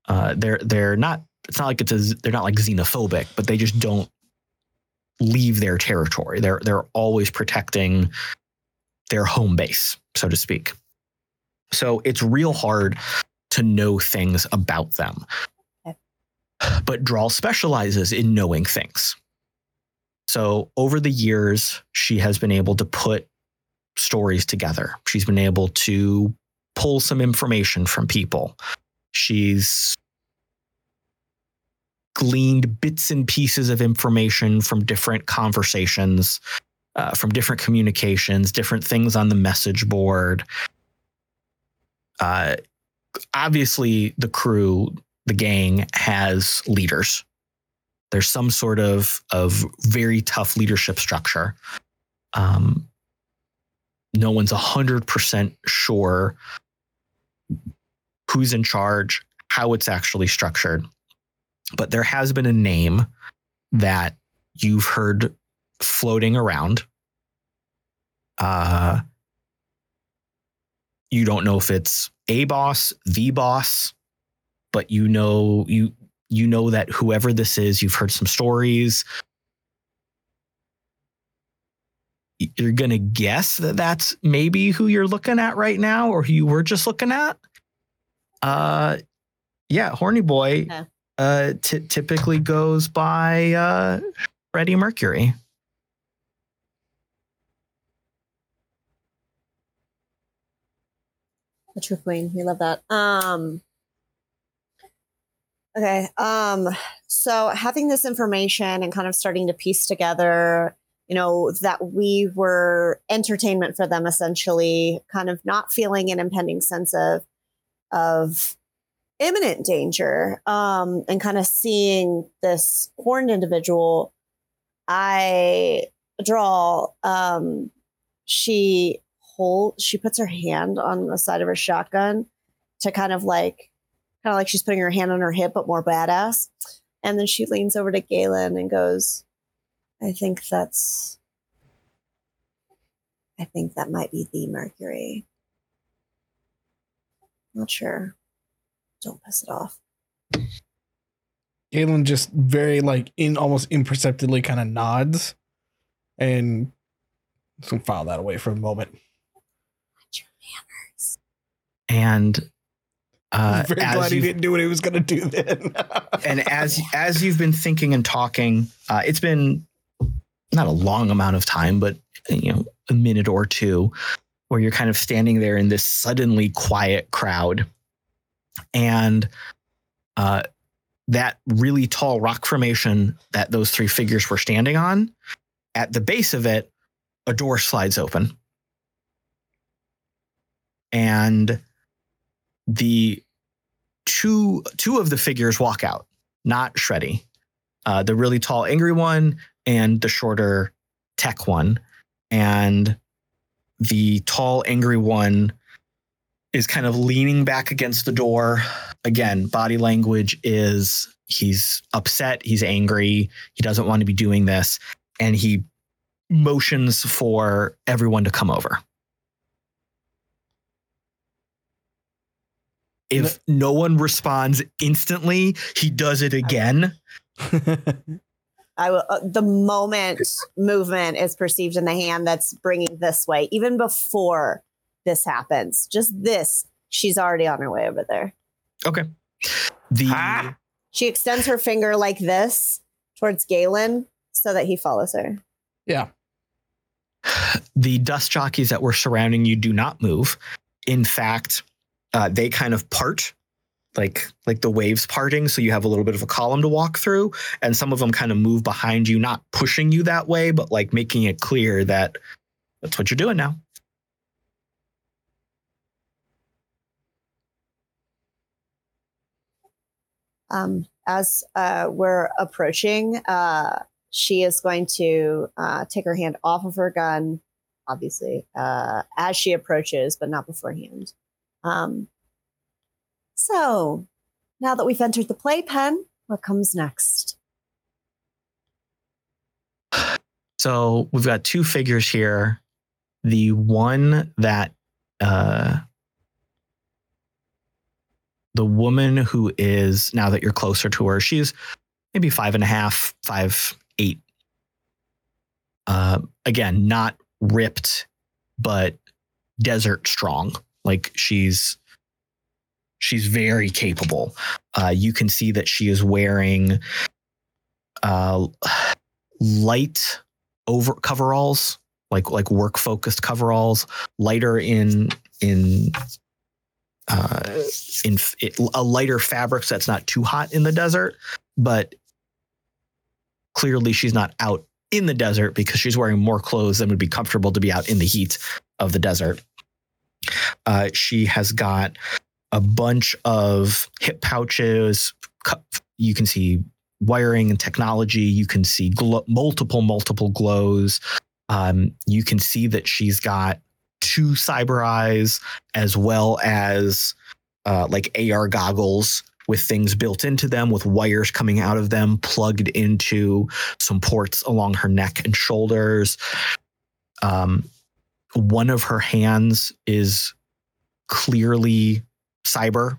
Uh, they're they're not. It's not like it's a, they're not like xenophobic, but they just don't leave their territory. They're they're always protecting their home base, so to speak. So it's real hard to know things about them. But Drall specializes in knowing things. So over the years, she has been able to put stories together. She's been able to pull some information from people. She's gleaned bits and pieces of information from different conversations, uh, from different communications, different things on the message board. uh, obviously the crew, the gang has leaders. There's some sort of of very tough leadership structure. Um, no one's hundred percent sure who's in charge, how it's actually structured, but there has been a name that you've heard floating around. Uh, you don't know if it's a boss, the boss, but you know you you know that whoever this is, you've heard some stories. You're gonna guess that that's maybe who you're looking at right now, or who you were just looking at. Uh, yeah, horny boy. Yeah. Uh, ty- typically goes by uh, Freddie Mercury. The true queen. We love that. Um Okay. Um so having this information and kind of starting to piece together, you know, that we were entertainment for them essentially, kind of not feeling an impending sense of of imminent danger. Um and kind of seeing this horned individual, I draw um she hold she puts her hand on the side of her shotgun to kind of like kind of like she's putting her hand on her hip but more badass and then she leans over to galen and goes i think that's i think that might be the mercury not sure don't piss it off Galen just very like in almost imperceptibly kind of nods and so file that away for a moment. Your manners. And uh, I'm very glad he didn't do what he was gonna do then. and as as you've been thinking and talking, uh, it's been not a long amount of time, but you know, a minute or two, where you're kind of standing there in this suddenly quiet crowd, and uh, that really tall rock formation that those three figures were standing on, at the base of it, a door slides open, and the two two of the figures walk out, not Shreddy. Uh, the really tall, angry one and the shorter tech one. And the tall, angry one is kind of leaning back against the door. Again, body language is he's upset, he's angry, he doesn't want to be doing this, and he motions for everyone to come over. If no one responds instantly, he does it again. I will, uh, the moment movement is perceived in the hand that's bringing this way, even before this happens, just this, she's already on her way over there. Okay. The Ah! She extends her finger like this towards Galen so that he follows her. yeah. the dust jockeys that were surrounding you do not move. In fact, uh, they kind of part, like like the waves parting, so you have a little bit of a column to walk through, and some of them kind of move behind you, not pushing you that way, but like making it clear that that's what you're doing now. Um, as uh, we're approaching, uh, she is going to uh, take her hand off of her gun, obviously, uh, as she approaches, but not beforehand. Um, so now that we've entered the playpen, what comes next? So we've got two figures here. The one that uh the woman who is now that you're closer to her, she's maybe five and a half, five, eight. Uh again, not ripped, but desert strong. Like she's she's very capable. Uh you can see that she is wearing uh light over coveralls, like like work focused coveralls, lighter in in uh, in it, a lighter fabric so that's not too hot in the desert, but clearly she's not out in the desert because she's wearing more clothes than would be comfortable to be out in the heat of the desert. Uh, she has got a bunch of hip pouches. You can see wiring and technology. You can see multiple, multiple glows. Um, you can see that she's got two cyber eyes as well as uh, like AR goggles with things built into them, with wires coming out of them, plugged into some ports along her neck and shoulders. Um, one of her hands is clearly cyber.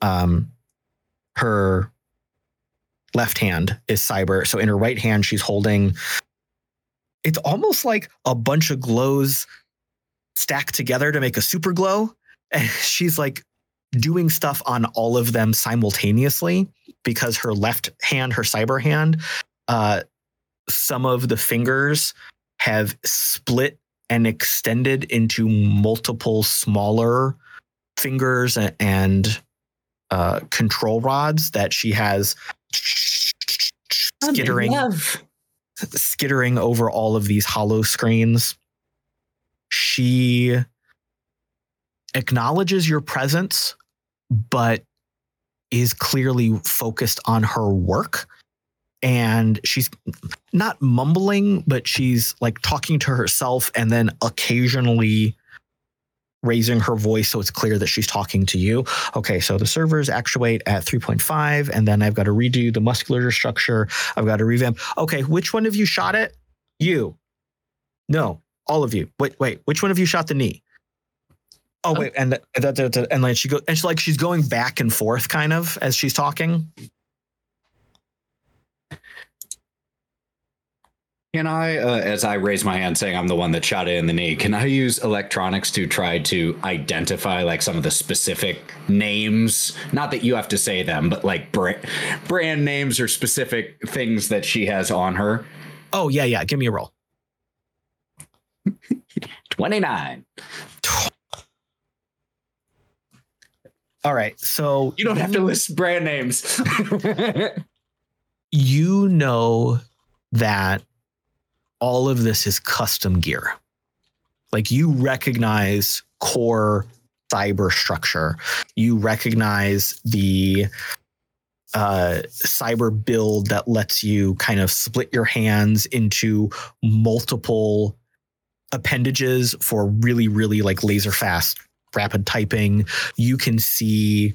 Um, her left hand is cyber. So in her right hand, she's holding. It's almost like a bunch of glows stacked together to make a super glow. And she's like doing stuff on all of them simultaneously because her left hand, her cyber hand, uh, some of the fingers have split and extended into multiple smaller fingers and uh, control rods that she has skittering skittering over all of these holo screens. She acknowledges your presence, but is clearly focused on her work. And she's not mumbling, but she's like talking to herself and then occasionally raising her voice so it's clear that she's talking to you. Okay, so the servers actuate at 3.5, and then I've got to redo the musculature structure. I've got to revamp. Okay, which one of you shot it? You. No, all of you. Wait, wait. Which one of you shot the knee? Oh, oh. wait, and th- th- th- th- and like she go and she's like she's going back and forth kind of as she's talking. Can I, uh, as I raise my hand saying I'm the one that shot it in the knee, can I use electronics to try to identify like some of the specific names? Not that you have to say them, but like brand, brand names or specific things that she has on her. Oh yeah, yeah. Give me a roll. 29. All right, so You don't have to list brand names. you know that all of this is custom gear. Like you recognize core cyber structure. You recognize the uh, cyber build that lets you kind of split your hands into multiple appendages for really, really like laser fast rapid typing. You can see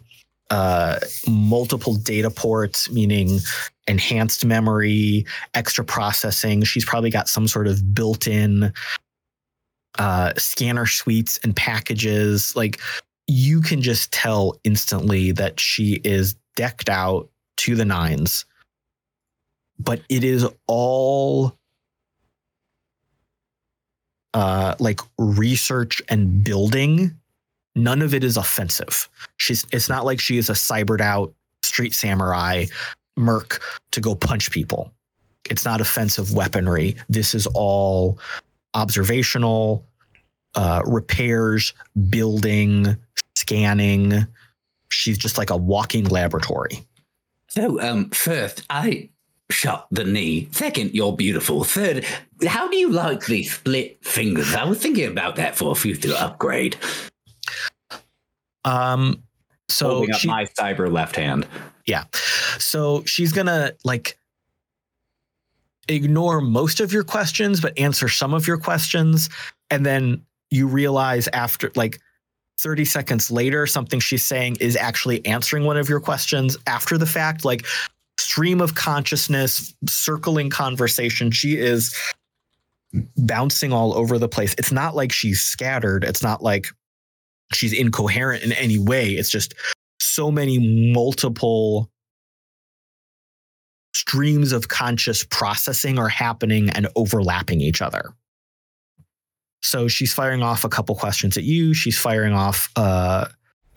uh, multiple data ports, meaning enhanced memory, extra processing. She's probably got some sort of built-in uh, scanner suites and packages. Like you can just tell instantly that she is decked out to the nines. But it is all uh, like research and building. None of it is offensive. She's. It's not like she is a cybered out street samurai merc to go punch people. It's not offensive weaponry. This is all observational, uh, repairs, building, scanning. She's just like a walking laboratory. so, um, first, I shot the knee. Second, you're beautiful. Third, how do you like the split fingers? I was thinking about that for a future upgrade. Um, so Holding she, my cyber left hand. Yeah. So she's gonna like ignore most of your questions, but answer some of your questions, and then you realize after like 30 seconds later, something she's saying is actually answering one of your questions after the fact, like stream of consciousness, circling conversation. She is bouncing all over the place. It's not like she's scattered. It's not like she's incoherent in any way. It's just so many multiple streams of conscious processing are happening and overlapping each other. So she's firing off a couple questions at you. She's firing off uh,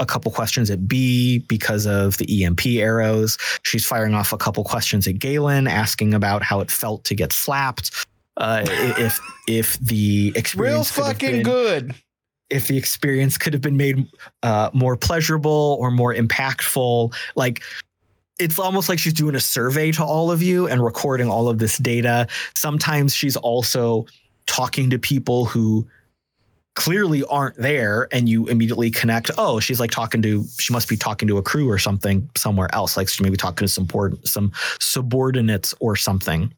a couple questions at Bee because of the EMP arrows. She's firing off a couple questions at Galen, asking about how it felt to get slapped. Uh, if if the experience have fucking been- good. If the experience could have been made uh, more pleasurable or more impactful. Like it's almost like she's doing a survey to all of you and recording all of this data. Sometimes she's also talking to people who clearly aren't there and you immediately connect oh she's like talking to she must be talking to a crew or something somewhere else like she may be talking to some board, some subordinates or something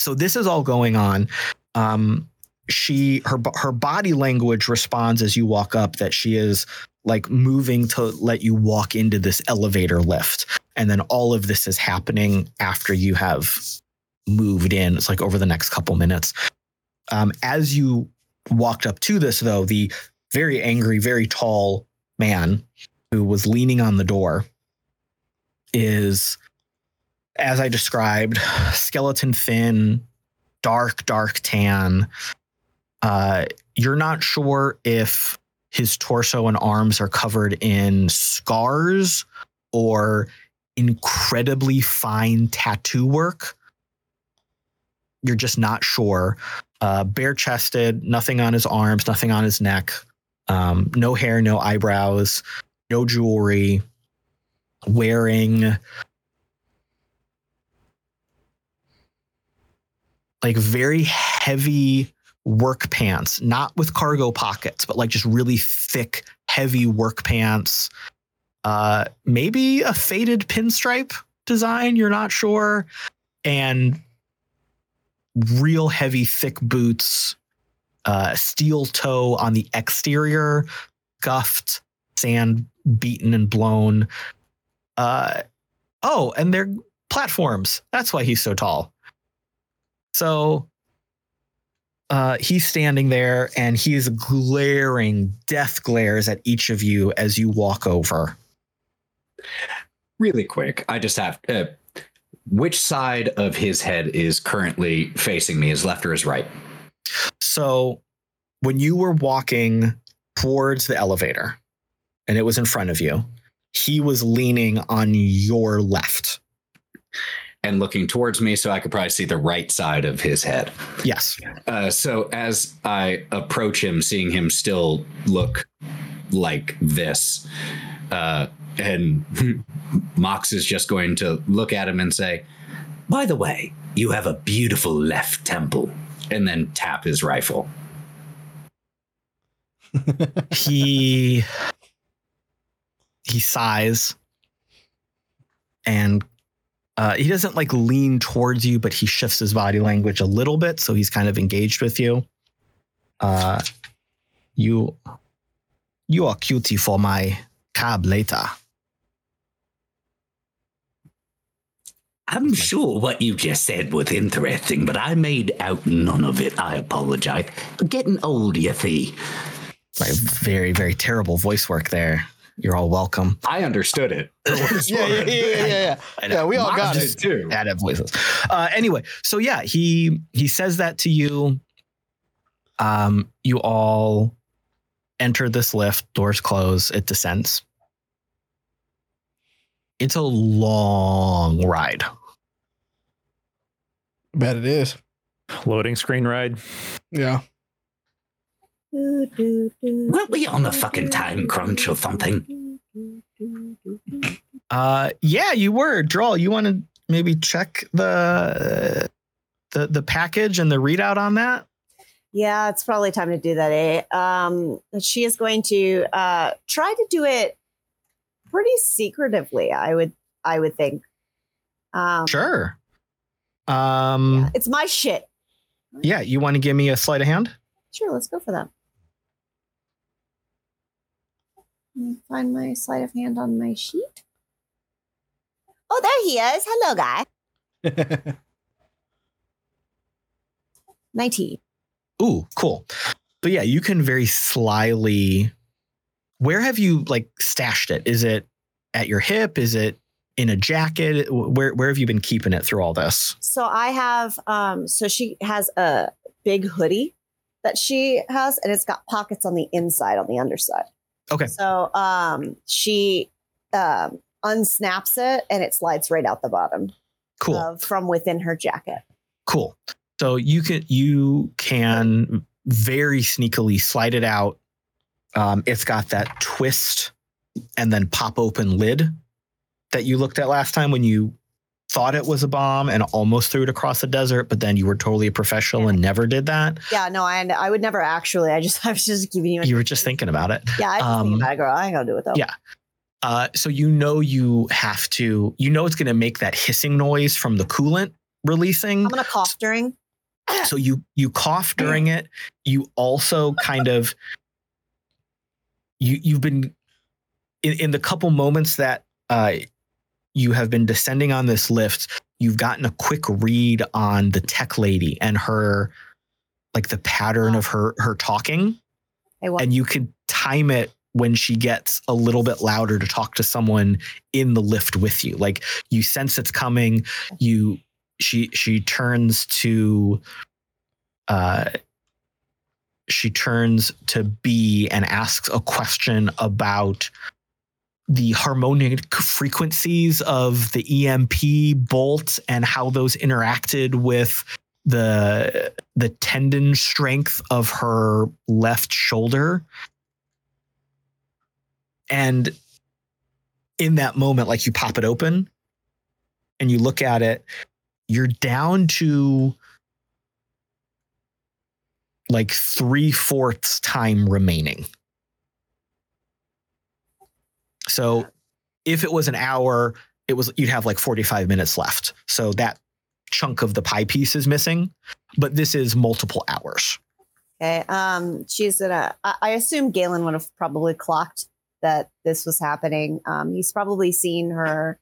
so this is all going on um she her her body language responds as you walk up that she is like moving to let you walk into this elevator lift and then all of this is happening after you have moved in it's like over the next couple minutes um, as you walked up to this, though, the very angry, very tall man who was leaning on the door is, as I described, skeleton thin, dark, dark tan. Uh, you're not sure if his torso and arms are covered in scars or incredibly fine tattoo work. You're just not sure. Uh, bare chested, nothing on his arms, nothing on his neck, um, no hair, no eyebrows, no jewelry, wearing like very heavy work pants, not with cargo pockets, but like just really thick, heavy work pants. Uh, maybe a faded pinstripe design, you're not sure. And real heavy, thick boots, uh, steel toe on the exterior, scuffed, sand beaten and blown. Uh, oh, and they're platforms. That's why he's so tall. So uh, he's standing there and he's glaring death glares at each of you as you walk over. Really quick, I just have uh, which side of his head is currently facing me? Is left or is right? So when you were walking towards the elevator and it was in front of you, he was leaning on your left. And looking towards me, so I could probably see the right side of his head. Yes. Uh, so as I approach him, seeing him still look like this, uh, and Mox is just going to look at him and say, By the way, you have a beautiful left temple, and then tap his rifle. he he sighs and uh, he doesn't like lean towards you, but he shifts his body language a little bit, so he's kind of engaged with you. Uh, you you are cutie for my cab later. I'm sure what you just said was interesting, but I made out none of it. I apologize. Getting old, you see. My very very terrible voice work there. You're all welcome. I understood it. yeah, yeah, yeah, yeah, yeah. I know. Yeah, we all Mox got it. too. Bad at voices. Uh, anyway, so yeah, he he says that to you. Um, you all enter this lift. Doors close. It descends. It's a long ride. Bet it is. Loading screen ride. Yeah. Weren't we on a fucking time crunch or something? Uh, yeah, you were. Drall. You want to maybe check the the the package and the readout on that? Yeah, it's probably time to do that. Eh? Um, she is going to uh, try to do it pretty secretively. I would, I would think. Um, Sure. Um, It's my shit. yeah, you want to give me a sleight of hand? Sure, let's go for that. Let me Find my sleight of hand on my sheet. Oh, there he is. Hello, guy. 19. Ooh, cool. But yeah, you can very slyly. Where have you like stashed it? Is it at your hip? Is it in a jacket? Where where have you been keeping it through all this? So I have, um, so she has a big hoodie that she has, and it's got pockets on the inside, on the underside. Okay. So um, she um, unsnaps it, and it slides right out the bottom Cool. of, from within her jacket. Cool. So you can you can very sneakily slide it out. Um, it's got that twist and then pop open lid that you looked at last time when you thought it was a bomb and almost threw it across the desert, but then you were totally a professional and never did that. Yeah, no, I I would never actually. I just I was just giving you. A, You were just thinking about it. yeah, I um, think about it, girl. I ain't gonna do it though. Yeah. Uh, so you know you have to, you know it's going to make that hissing noise from the coolant releasing. I'm gonna cough during. so you you cough during it you also kind of you you've been in, in the couple moments that uh you have been descending on this lift you've gotten a quick read on the tech lady and her like the pattern of her her talking. And you can time it when she gets a little bit louder to talk to someone in the lift with you. Like you sense it's coming. You she she turns to uh she turns to Bee and asks a question about the harmonic frequencies of the EMP bolt and how those interacted with the the tendon strength of her left shoulder and in that moment like you pop it open and you look at it you're down to like three fourths time remaining. So if it was an hour, it was you'd have like 45 minutes left. So that chunk of the pie piece is missing, but this is multiple hours. Okay. Um, she's gonna. I, I assume Galen would have probably clocked that this was happening. Um, he's probably seen her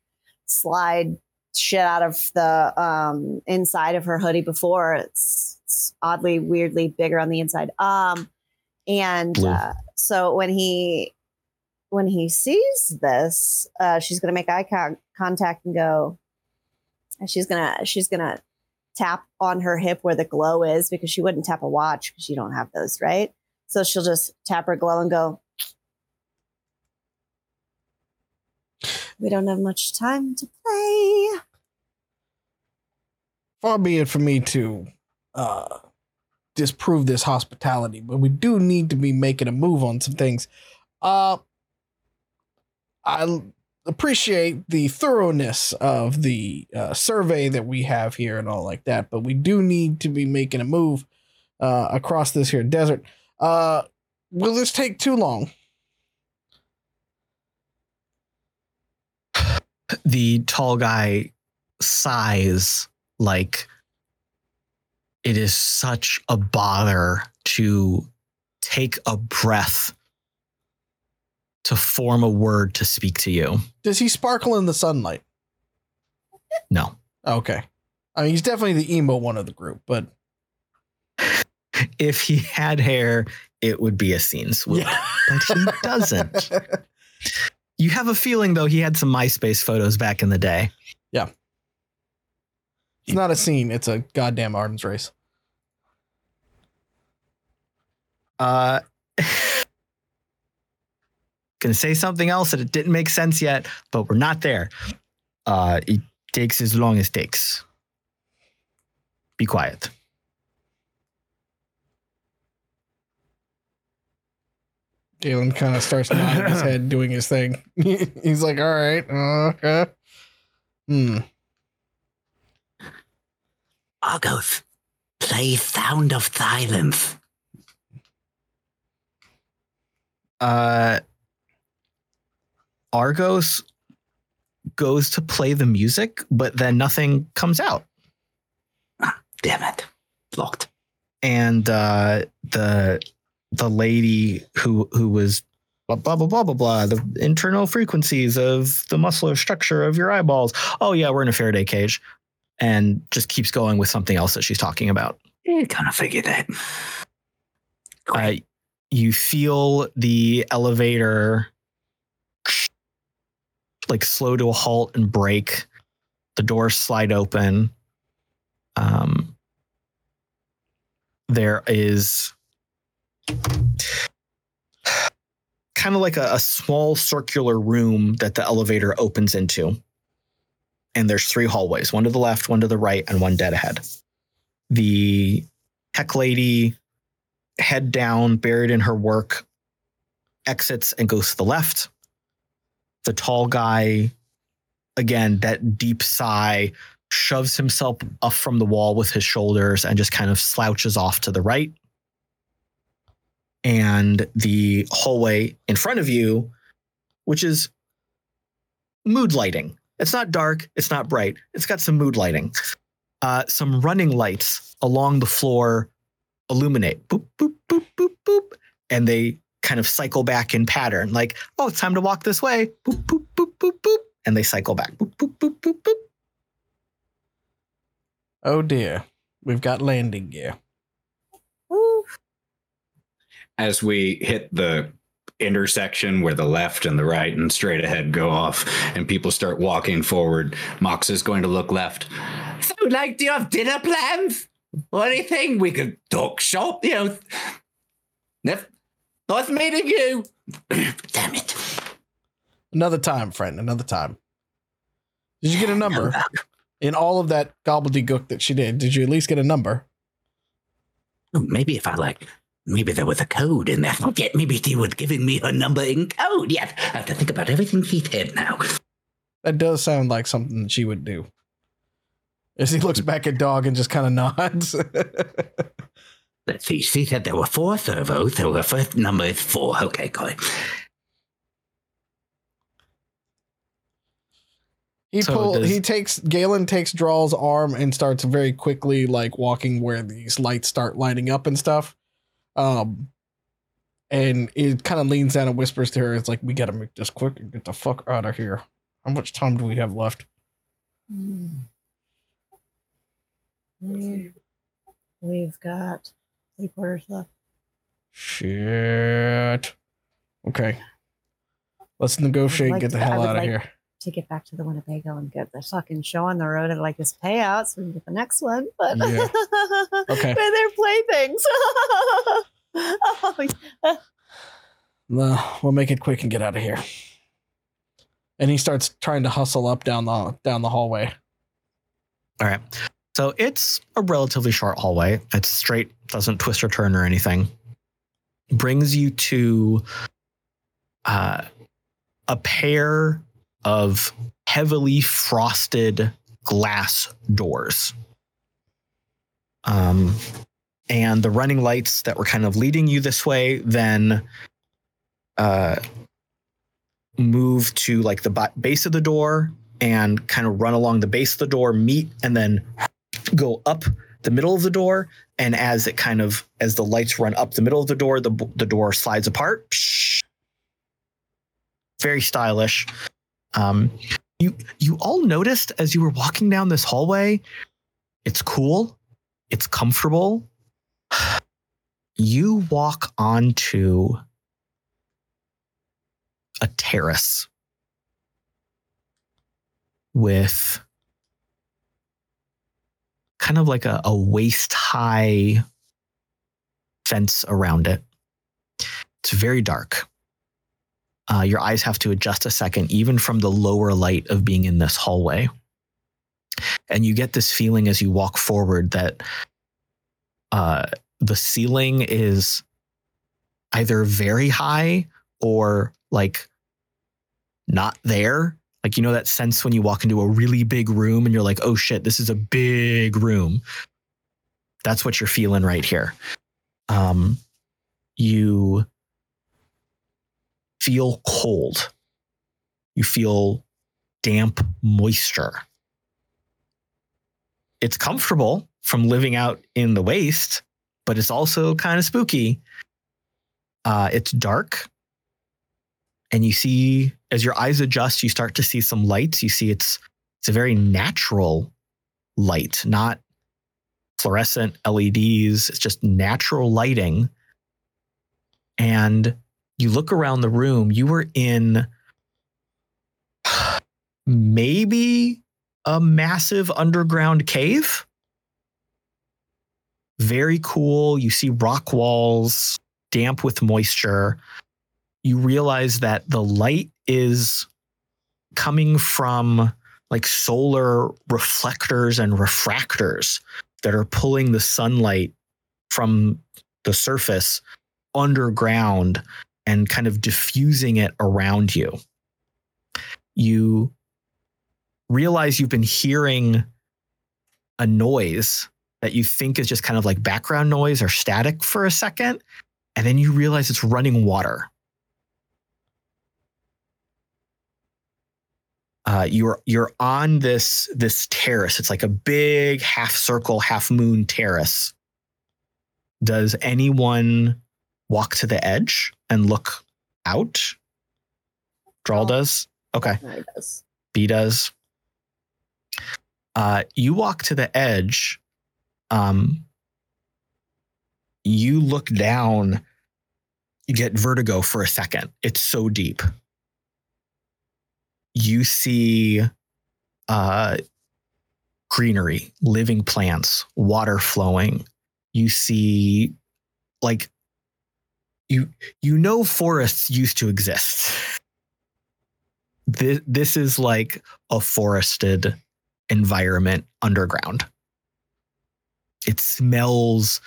slide shit out of the um inside of her hoodie before. It's, it's oddly, weirdly bigger on the inside. Um, and uh, so when he when he sees this, uh, she's gonna make eye con- contact and go. She's gonna she's gonna tap on her hip where the glow is because she wouldn't tap a watch because you don't have those, right? So she'll just tap her glow and go. We don't have much time to play. Far be it for me to uh, disprove this hospitality, but we do need to be making a move on some things. Uh, I appreciate the thoroughness of the uh, survey that we have here and all like that, but we do need to be making a move uh, across this here desert. Uh, will this take too long? The tall guy sighs like it is such a bother to take a breath to form a word to speak to you. Does he sparkle in the sunlight? No. Okay. I mean, he's definitely the emo one of the group, but If he had hair, it would be a scene swoop. But he doesn't. You have a feeling though he had some MySpace photos back in the day. Yeah. It's not a scene. It's a goddamn arms race. Uh gonna say something else that it didn't make sense yet, but we're not there. Uh it takes as long as it takes. Be quiet. Galen kind of starts nodding his head, doing his thing. He's like, all right, uh, okay. Hmm. Argoth, play Sound of Silence. Uh Argos goes to play the music, but then nothing comes out. Ah, Damn it. Locked. and uh, the the lady who who was blah blah blah blah blah blah the internal frequencies of the muscular structure of your eyeballs. Oh yeah, we're in a Faraday cage, and just keeps going with something else that she's talking about. You kind of figured that. Uh, you feel the elevator like slow to a halt and break. The doors slide open. Um, there is kind of like a, a small circular room that the elevator opens into. And there's three hallways one to the left, one to the right, and one dead ahead. The tech lady head down, buried in her work, exits and goes to the left. The tall guy again, that deep sigh shoves himself up from the wall with his shoulders and just kind of slouches off to the right. And the hallway in front of you, which is mood lighting. It's not dark, it's not bright, it's got some mood lighting. Uh, some running lights along the floor illuminate boop, boop, boop, boop, boop. And they kind of cycle back in pattern, like, oh, it's time to walk this way. Boop, boop, boop, boop, boop. And they cycle back. Boop, boop, boop, boop, boop. Oh dear. We've got landing gear. Woo. As we hit the intersection where the left and the right and straight ahead go off and people start walking forward, Mox is going to look left. So, like, do you have dinner plans or anything? We could talk shop, you know. Nice nice meeting you. Damn it. Another time, friend. Another time. Did you get a number in all of that gobbledygook that she did? Did you at least get a number? Maybe if I like, maybe there was a code in there. Forget, maybe she was giving me her number in code. Yes, I have to think about everything she said now. That does sound like something that she would do. As he looks back at Dog and just kind of nods. Let's see. She said there were four servos, so her first number is four. Okay, got it. He So pull, does- he takes Galen takes Drall's arm and starts very quickly like walking where these lights start lighting up and stuff. Um and it kind of leans down and whispers to her, it's like, we gotta make this quick and get the fuck out of here. How much time do we have left? Mm. Mm. We've got three quarters left. Shit. Okay. Let's negotiate like and get the to- hell out of like- here. To get back to the Winnebago and get the fucking show on the road and like this payout so we can get the next one. But Yeah. Okay. they're their playthings. oh, yeah. No, we'll make it quick and get out of here. And he starts trying to hustle up down the down the hallway. All right. So it's a relatively short hallway. It's straight, doesn't twist or turn or anything. Brings you to uh, a pair of heavily frosted glass doors. Um, and the running lights that were kind of leading you this way then uh, move to like the base of the door and kind of run along the base of the door, meet, and then go up the middle of the door. And as it kind of as the lights run up the middle of the door, the the door slides apart. Very stylish. Um, you you all noticed as you were walking down this hallway, it's cool, it's comfortable. You walk onto a terrace with kind of like a, a waist high fence around it. It's very dark. Uh, your eyes have to adjust a second, even from the lower light of being in this hallway. And you get this feeling as you walk forward that uh, the ceiling is either very high or like not there. Like, you know, that sense when you walk into a really big room and you're like, oh shit, this is a big room. That's what you're feeling right here. Um, you feel cold. You feel damp moisture. It's comfortable from living out in the waste, but it's also kind of spooky. Uh, it's dark and you see as your eyes adjust you start to see some lights. You see it's it's a very natural light not fluorescent leds it's just natural lighting. And you look around the room you were in maybe a massive underground cave. Very cool. You see rock walls damp with moisture. You realize that the light is coming from like solar reflectors and refractors that are pulling the sunlight from the surface underground and kind of diffusing it around you. You realize you've been hearing a noise that you think is just kind of like background noise or static for a second. And then you realize it's running water. Uh, you're you're on this this terrace. It's like a big half circle, half moon terrace. Does anyone walk to the edge and look out? Drall does. Okay. Does. Bee does. Uh, you walk to the edge. Um, you look down. You get vertigo for a second. It's so deep. You see uh, greenery, living plants, water flowing. You see, like, you you know forests used to exist this, this is like a forested environment underground. It smells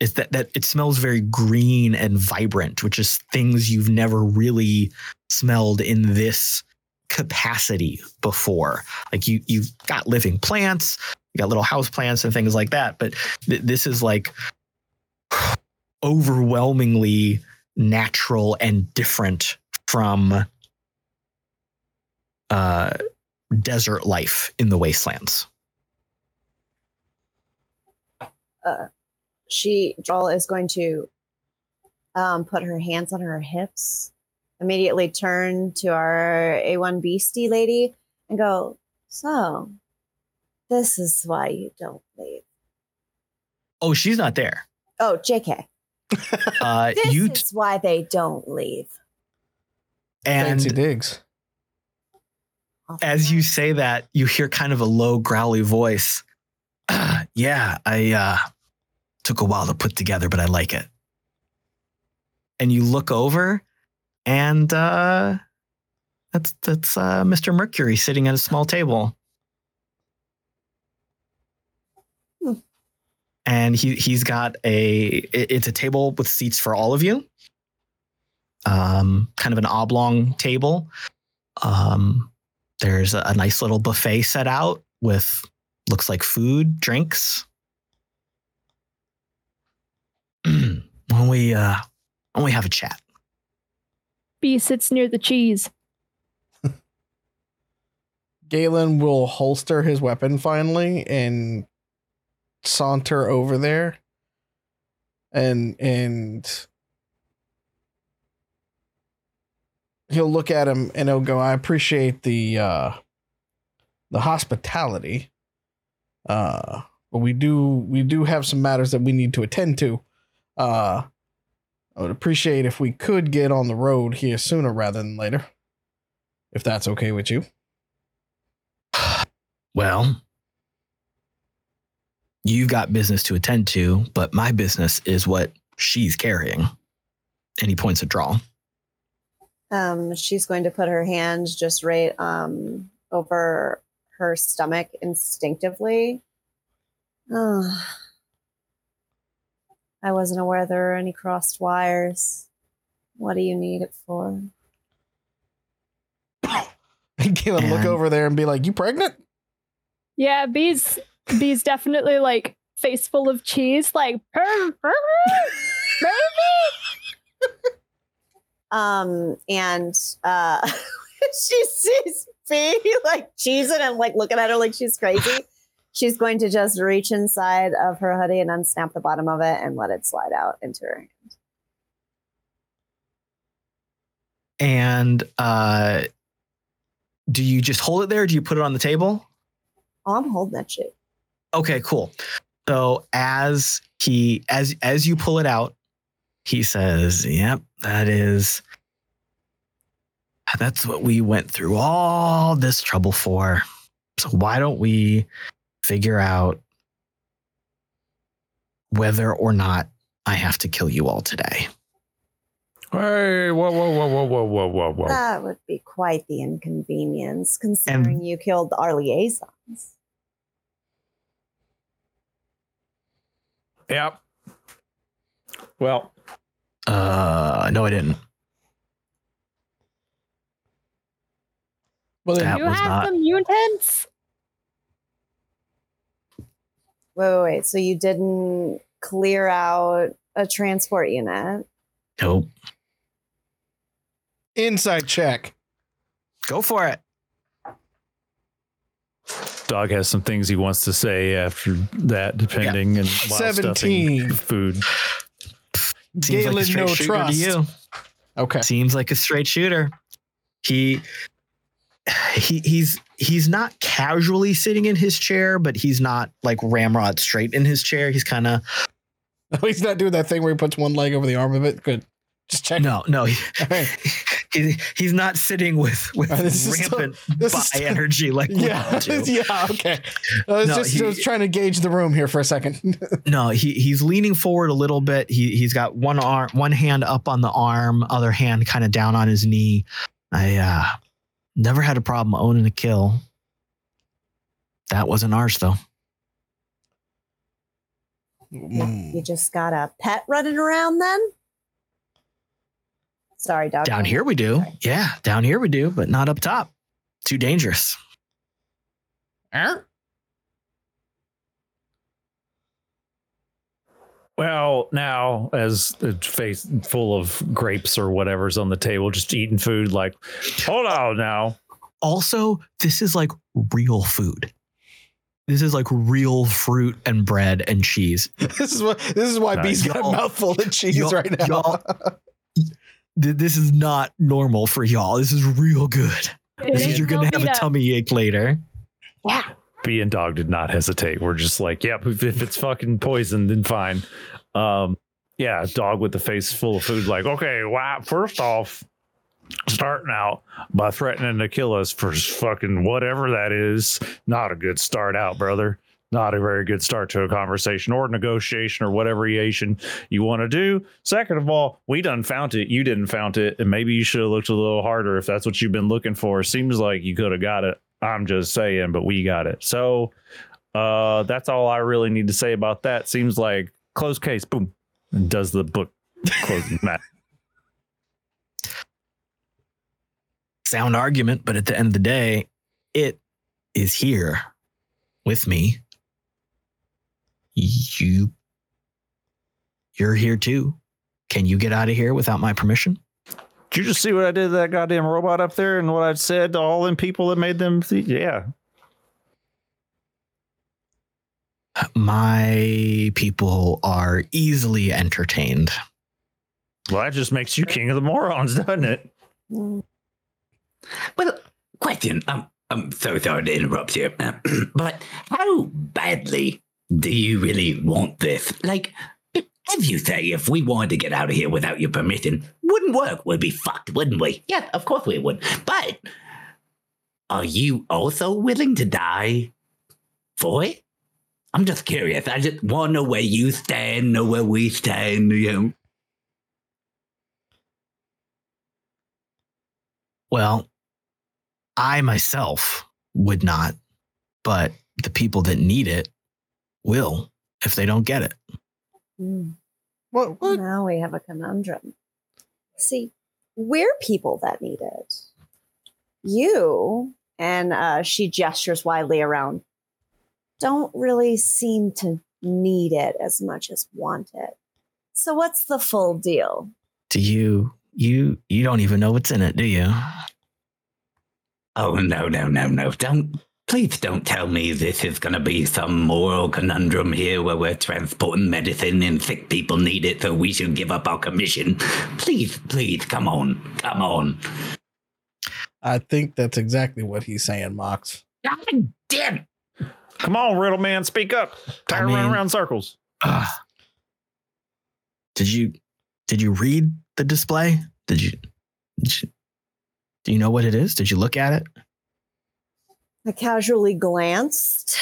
it's that that it smells very green and vibrant, which is things you've never really smelled in this capacity before. Like you you've got living plants, you got little house plants and things like that, but th- this is like overwhelmingly natural and different from uh, desert life in the wastelands. Uh, She Joel is going to um, put her hands on her hips, immediately turn to our A1 Beastie lady and go, So, this is why you don't leave. Oh, she's not there. Oh, JK. Uh, This you is why they don't leave. Fancy and digs. Off as you say that, you hear kind of a low, growly voice. "Ah, yeah, I uh, took a while to put together, but I like it. And you look over, and uh, that's that's uh, Mr. Mercury sitting at a small table. And he he's got a it's a table with seats for all of you. Um, kind of an oblong table. Um, there's a, a nice little buffet set out with looks like food, drinks. when we uh when we have a chat. Bee sits near the cheese. Galen will holster his weapon finally and saunter over there and and he'll look at him and he'll go i appreciate the uh the hospitality uh but we do we do have some matters that we need to attend to uh i would appreciate if we could get on the road here sooner rather than later if that's okay with you Well, you've got business to attend to, but my business is what she's carrying. And he points a Drall. Um, she's going to put her hand just right um, over her stomach instinctively. Oh, I wasn't aware there were any crossed wires. What do you need it for? And Galen look over there and be like, "You pregnant?" Yeah, bees. Bees definitely like face full of cheese, like "Purr, purr, baby. Um, and uh, she sees Bee like cheesing and like looking at her like she's crazy. She's going to just reach inside of her hoodie and unsnap the bottom of it and let it slide out into her hand. And uh do you just hold it there? Do you put it on the table? Oh, I'm holding that shit. Okay, cool. So as he as as you pull it out, he says, "Yep, that is that's what we went through all this trouble for. So why don't we figure out whether or not I have to kill you all today?" Hey, whoa, whoa, whoa, whoa, whoa, whoa, whoa, whoa. That would be quite the inconvenience, considering you killed our liaisons. Yep. Well, Uh, no, I didn't. Well, then, That you have not- some mutants. Wait, wait, wait. So you didn't clear out a transport unit? Nope. inside check. Go for it. Dog has some things he wants to say after that, depending and while stuffing 17. food. Seems Galen, like a no trust. to you. Okay. Seems like a straight shooter. He he he's he's not casually sitting in his chair, but he's not like ramrod straight in his chair. He's kind of Oh, he's not doing that thing where he puts one leg over the arm of it. Good. Just check. no no he, Okay. he, he's not sitting with with this is still- rampant this bi is still- energy like Yeah. yeah. Okay. I was No, just he- I was trying to gauge the room here for a second. No, he he's leaning forward a little bit. He he's got one arm, one hand up on the arm, other hand kind of down on his knee. I uh never had a problem owning a kill. That wasn't ours though. Mm. You just got a pet running around then? Sorry, dog. Down here we do. Yeah, down here we do, but not up top. Too dangerous. Well, now as a face full of grapes or whatever's on the table, just eating food, like, hold on now. Also, this is like real food. This is like real fruit and bread and cheese. This is what this is why Nice. Bee's got a Y'all- mouthful of cheese y'all- right now. y'all- This is not normal for y'all. This is real good. It This is is you're gonna have a beat tummy ache later. Yeah. Bee and Dog did not hesitate. We're just like, yep, if if it's fucking poison, then fine. Um, yeah, dog with the face full of food, like, okay, wow, first off, starting out by threatening to kill us for fucking whatever that is, not a good start out, brother. Not a very good start to a conversation or negotiation or whatever you want to do. Second of all, we done found it. You didn't found it. And maybe you should have looked a little harder if that's what you've been looking for. Seems like you could have got it. I'm just saying, but we got it. So uh that's all I really need to say about that. Seems like close case, boom. Does the book closing mat. sound argument, but at the end of the day, it is here with me. You you're here too. Can you get out of here without my permission? Did you just see what I did to that goddamn robot up there and what I said to all them people that made them? See? Yeah. My people are easily entertained. Well, that just makes you king of the morons, doesn't it? Well, question. Um, I'm so sorry to interrupt you, but how badly do you really want this? Like, as you say, if we wanted to get out of here without your permission, wouldn't work. We'd be fucked, wouldn't we? Yeah, of course we would. But are you also willing to die for it? I'm just curious. I just want to know where you stand, know where we stand, you know. Well, I myself would not, but the people that need it will if they don't get it. Mm. What? what? Now we have a conundrum. See, we're people that need it. You, and uh, she gestures widely around, don't really seem to need it as much as want it. So, what's the full deal? Do you you you don't even know what's in it, do you? Oh, no, no, no, no. Don't, please don't tell me this is going to be some moral conundrum here where we're transporting medicine and sick people need it, so we should give up our commission. Please, please, come on, come on. I think that's exactly what he's saying, Mox. God damn. Come on, Riddle Man, speak up. Tired I of running around circles. Ugh. Did you did you read the display? Did you, did you do you know what it is? Did you look at it? I casually glanced,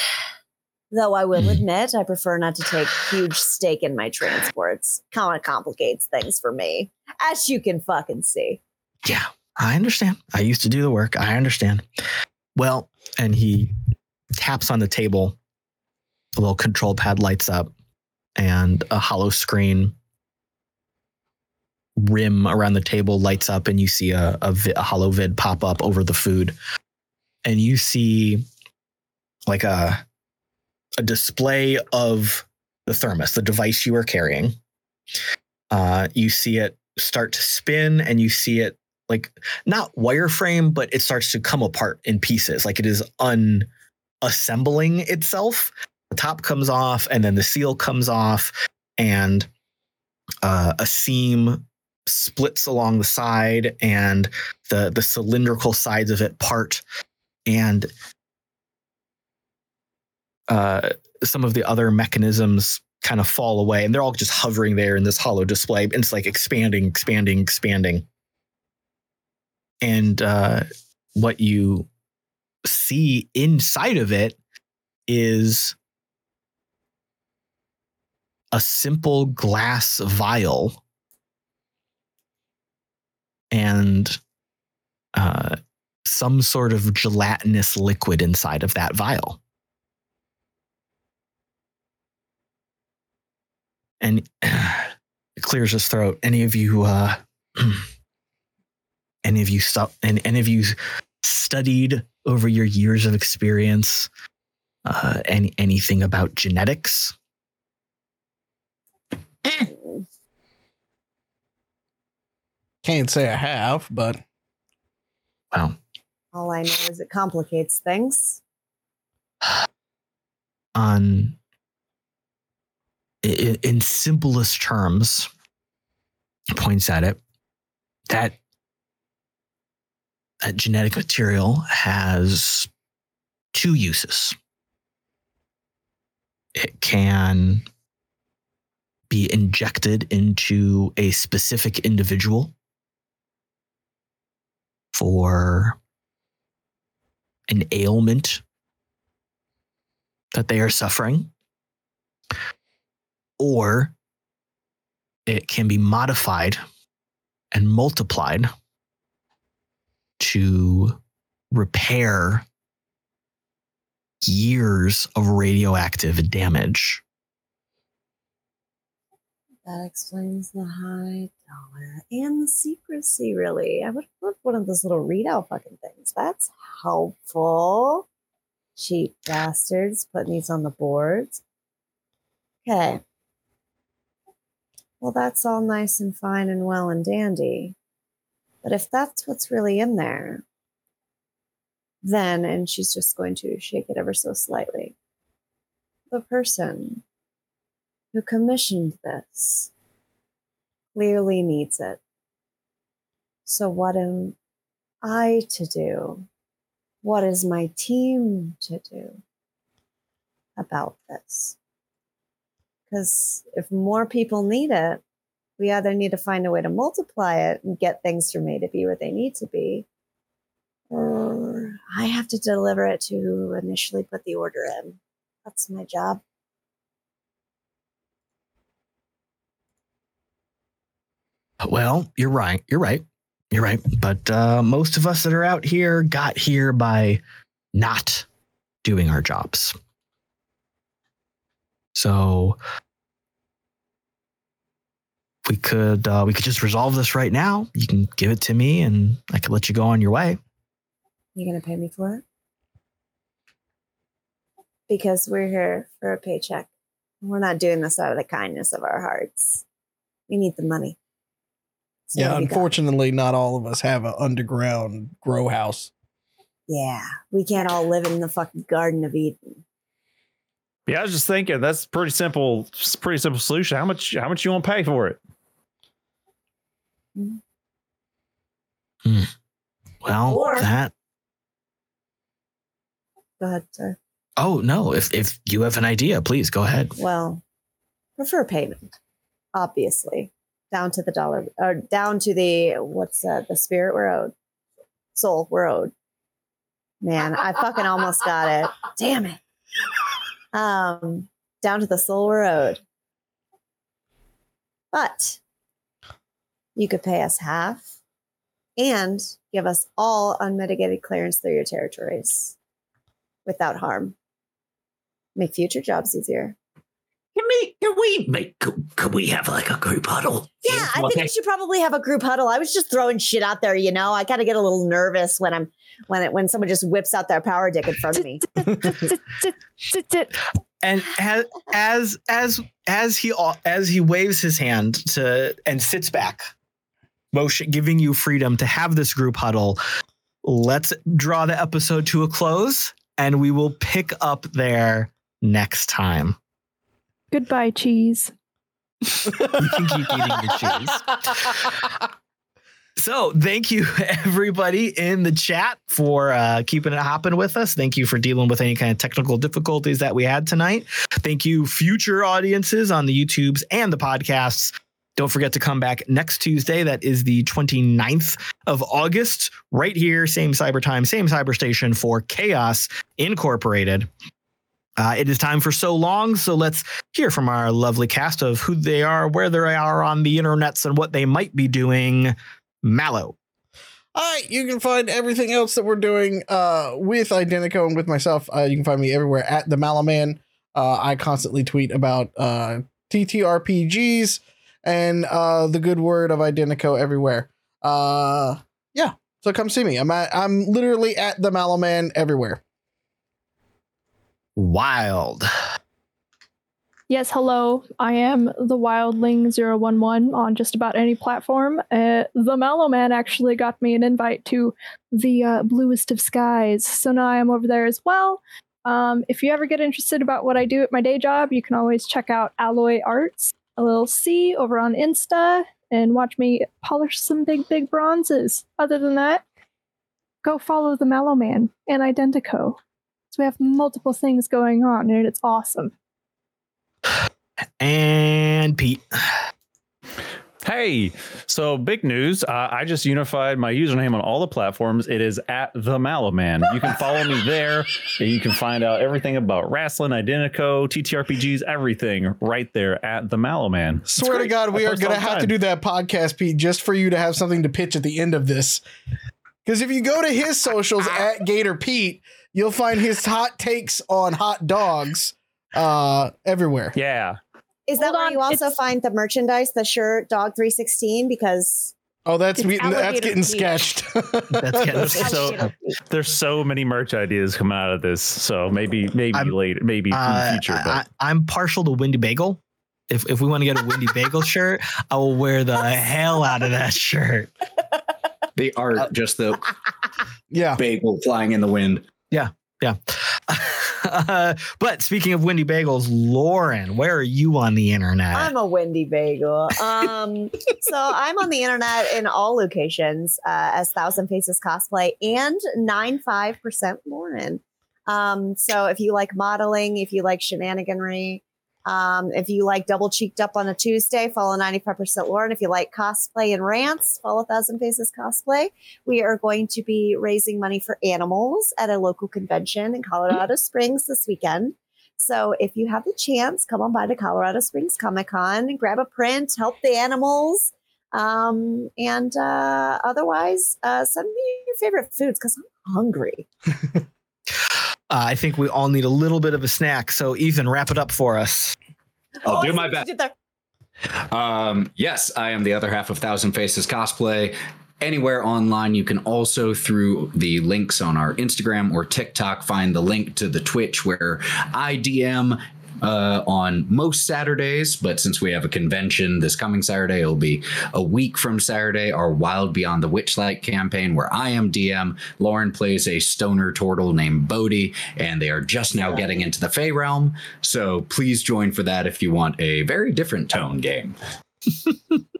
though I will Hmm. admit I prefer not to take huge stake in my transports. Kind of complicates things for me, as you can fucking see. Yeah, I understand. I used to do the work. I understand. Well, and he taps on the table. A little control pad lights up, and a holo screen rim around the table lights up, and you see a, a, vi- a holo vid pop up over the food. And you see like a a display of the thermos, the device you are carrying. Uh, you see it start to spin, and you see it like not wireframe, but it starts to come apart in pieces, like it is unassembling itself. The top comes off, and then the seal comes off, and uh, a seam splits along the side, and the the cylindrical sides of it part, and uh, some of the other mechanisms kind of fall away, and they're all just hovering there in this holo display, and it's like expanding, expanding, expanding. And uh, what you see inside of it is a simple glass vial and uh, some sort of gelatinous liquid inside of that vial. And it clears his throat. Any of you uh, any of you stop and any of you studied over your years of experience uh, any anything about genetics? Can't say I have, but Well, All I know is it complicates things. on in, in simplest terms, points at it that that genetic material has two uses. It can be injected into a specific individual for an ailment that they are suffering, or it can be modified and multiplied to repair years of radioactive damage. That explains the high and the secrecy, really. I would love one of those little readout fucking things. That's helpful. Cheap bastards putting these on the boards. Okay. Well, that's all nice and fine and well and dandy. But if that's what's really in there, then, and she's just going to shake it ever so slightly, the person who commissioned this clearly needs it. So, what am I to do? What is my team to do about this? Because if more people need it, we either need to find a way to multiply it and get things from me to be where they need to be, or I have to deliver it to who initially put the order in. That's my job. Well, you're right. You're right. You're right. But uh, most of us that are out here got here by not doing our jobs. So we could uh, we could just resolve this right now. You can give it to me, and I could let you go on your way. You gonna pay me for it? Because we're here for a paycheck. We're not doing this out of the kindness of our hearts. We need the money. So yeah, what do unfortunately, not all of us have an underground grow house. Yeah, we can't all live in the fucking Garden of Eden. Yeah, I was just thinking that's pretty simple. it's a Pretty simple solution. How much? How much you want to pay for it? Hmm. Hmm. Well, Or- that. Go ahead, sir. Oh no! If if you have an idea, please go ahead. Well, prefer payment, obviously, down to the dollar or down to the what's uh, the spirit we're owed, soul we're owed. Man, I fucking almost got it. Damn it. Um, down to the soul we're owed. But you could pay us half and give us all unmitigated clearance through your territories without harm. Make future jobs easier. Can we can we make could, could we have like a group huddle? Yeah, I think we should probably have a group huddle. I was just throwing shit out there, you know. I kind of get a little nervous when I'm when it when someone just whips out their power dick in front of me. and as as as as he as he waves his hand to and sits back motion giving you freedom to have this group huddle let's draw the episode to a close and we will pick up there next time Goodbye, cheese. you can keep eating the cheese So, thank you everybody in the chat for uh, keeping it hopping with us. Thank you for dealing with any kind of technical difficulties that we had tonight. Thank you, future audiences on the YouTubes and the podcasts. Don't forget to come back next Tuesday. That is the 29th of August, right here, same cyber time, same cyber station for Chaos Incorporated. Uh, it is time for so long, so let's hear from our lovely cast of who they are, where they are on the internets, and what they might be doing. Mallo. All right, you can find everything else that we're doing uh, with Identeco and with myself. Uh, you can find me everywhere at the Mallo Man. Uh, I constantly tweet about uh, TTRPGs and uh, the good word of Identeco everywhere. Yeah, so come see me. I'm at, I'm literally at the Mallo Man everywhere. Wild. Yes, hello. I am the Wildling011 on just about any platform. Uh, the Mallo Man actually got me an invite to the uh, Bluest of Skies, so now I am over there as well. Um, if you ever get interested about what I do at my day job, you can always check out Alloy Arts LLC over on Insta and watch me polish some big, big bronzes. Other than that, go follow the Mallo Man and Identeco. So we have multiple things going on, and it's awesome. And Pete. Hey, so big news. Uh, I just unified my username on all the platforms. It is at the Mallo Man. You can follow me there. And you can find out everything about wrestling, Identeco, TTRPGs, everything right there at the Mallo Man. Swear to. God, we I are going to the have to do that podcast, Pete, just for you to have something to pitch at the end of this. Because if you go to his socials at Gator Pete, you'll find his hot takes on hot dogs uh, everywhere. Yeah. Is that Hold where on, you also it's- find the merchandise, the shirt, Dog Three Sixteen? Because Oh, that's we, that's getting Pete. sketched. That's getting So there's so many merch ideas coming out of this. So maybe maybe I'm- later, maybe in the Uh, future. But I, am partial to Windy Bagel. If, if we want to get a Windy Bagel shirt, I will wear the hell out of that shirt. The art, just the yeah. bagel flying in the wind. Uh, but speaking of Wendy Bagels, Lauren, where are you on the internet? I'm a Wendy Bagel. Um, so I'm on the internet in all locations uh, as Thousand Faces Cosplay and 95% Lauren. Um, so if you like modeling, if you like shenaniganry, um, if you like double cheeked up on a Tuesday, follow 95% Lauren. If you like cosplay and rants, follow Thousand Faces Cosplay. We are going to be raising money for animals at a local convention in Colorado Springs this weekend. So if you have the chance, come on by to Colorado Springs Comic Con and grab a print, help the animals. Um, and uh, otherwise, uh, send me your favorite foods because I'm hungry. Uh, I think we all need a little bit of a snack. So, Ethan, wrap it up for us. I'll Oh, do my best. you did there. Um, yes, I am the other half of Thousand Faces Cosplay. Anywhere online, you can also, through the links on our Instagram or TikTok, find the link to the Twitch where I DM uh, on most Saturdays. But since we have a convention this coming Saturday, it'll be a week from Saturday, our Wild Beyond the Witchlight campaign, where I am DM. Lauren plays a stoner turtle named Bodhi, and they are just now getting into the Fey realm. So please join for that if you want a very different tone game.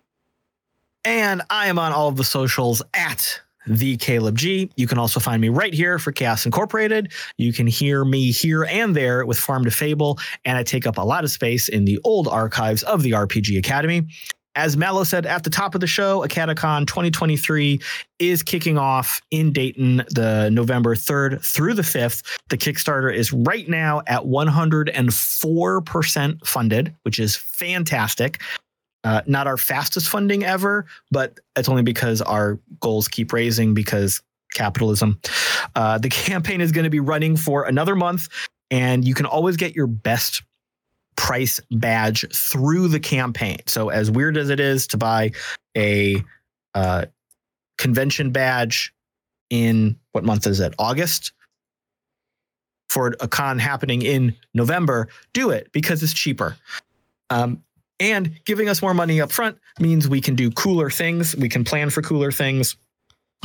And I am on all of the socials at the Caleb G. You can also find me right here for Chaos Incorporated. You can hear me here and there with Farm to Fable, and I take up a lot of space in the old archives of the RPG Academy. As Mallo said at the top of the show, Acadecon 2023 is kicking off in Dayton the November 3rd through the 5th. The Kickstarter is right now at 104% funded, which is fantastic. Uh, not our fastest funding ever, but it's only because our goals keep raising because capitalism. Uh, the campaign is going to be running for another month, and you can always get your best price badge through the campaign. So as weird as it is to buy a uh, convention badge in what month is it? August for a con happening in November, do it because it's cheaper. Um, and giving us more money up front means we can do cooler things. We can plan for cooler things.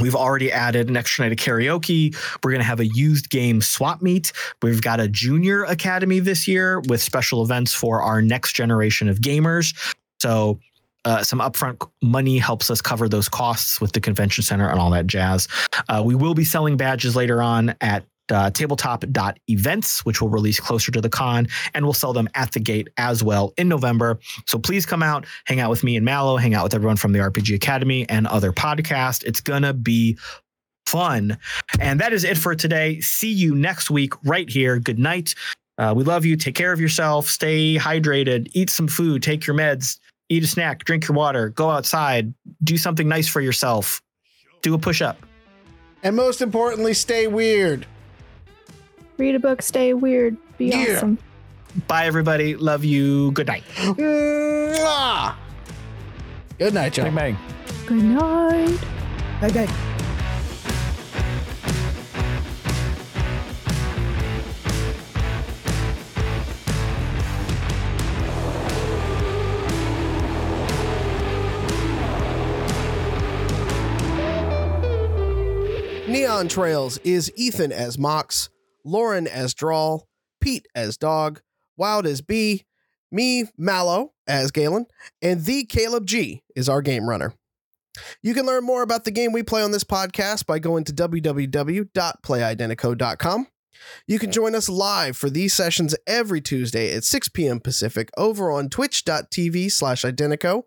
We've already added an extra night of karaoke. We're going to have a used game swap meet. We've got a junior academy this year with special events for our next generation of gamers. So, uh, some upfront money helps us cover those costs with the convention center and all that jazz. Uh, we will be selling badges later on at uh, tabletop.events, which will release closer to the con, and we'll sell them at the gate as well in November. So please come out, hang out with me and Mallo, hang out with everyone from the RPG Academy and other podcasts. It's going to be fun. And that is it for today. See you next week right here. Good night. Uh, we love you. Take care of yourself. Stay hydrated. Eat some food. Take your meds. Eat a snack. Drink your water. Go outside. Do something nice for yourself. Do a push up. And most importantly, stay weird. Read a book, stay weird, be Yeah. awesome. Bye, everybody. Love you. Good night. Mwah! Good night, y'all. Bang bang. Good night. Bye, bye. Neon Trails is Ethan as Mox, Lauren as Drall, Pete as Dog, Wild as Bee, me, Mallo, as Galen, and the Caleb G is our game runner. You can learn more about the game we play on this podcast by going to www.playidenteco.com. You can join us live for these sessions every Tuesday at 6 p.m. Pacific over on twitch.tv slash Identeco.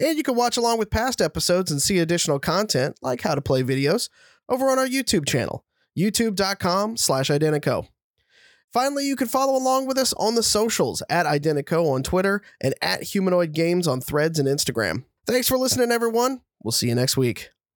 And you can watch along with past episodes and see additional content like how to play videos over on our YouTube channel, youtube.com slash Identeco. Finally, you can follow along with us on the socials at Identeco on Twitter and at Humanoid Games on Threads and Instagram. Thanks for listening, everyone. We'll see you next week.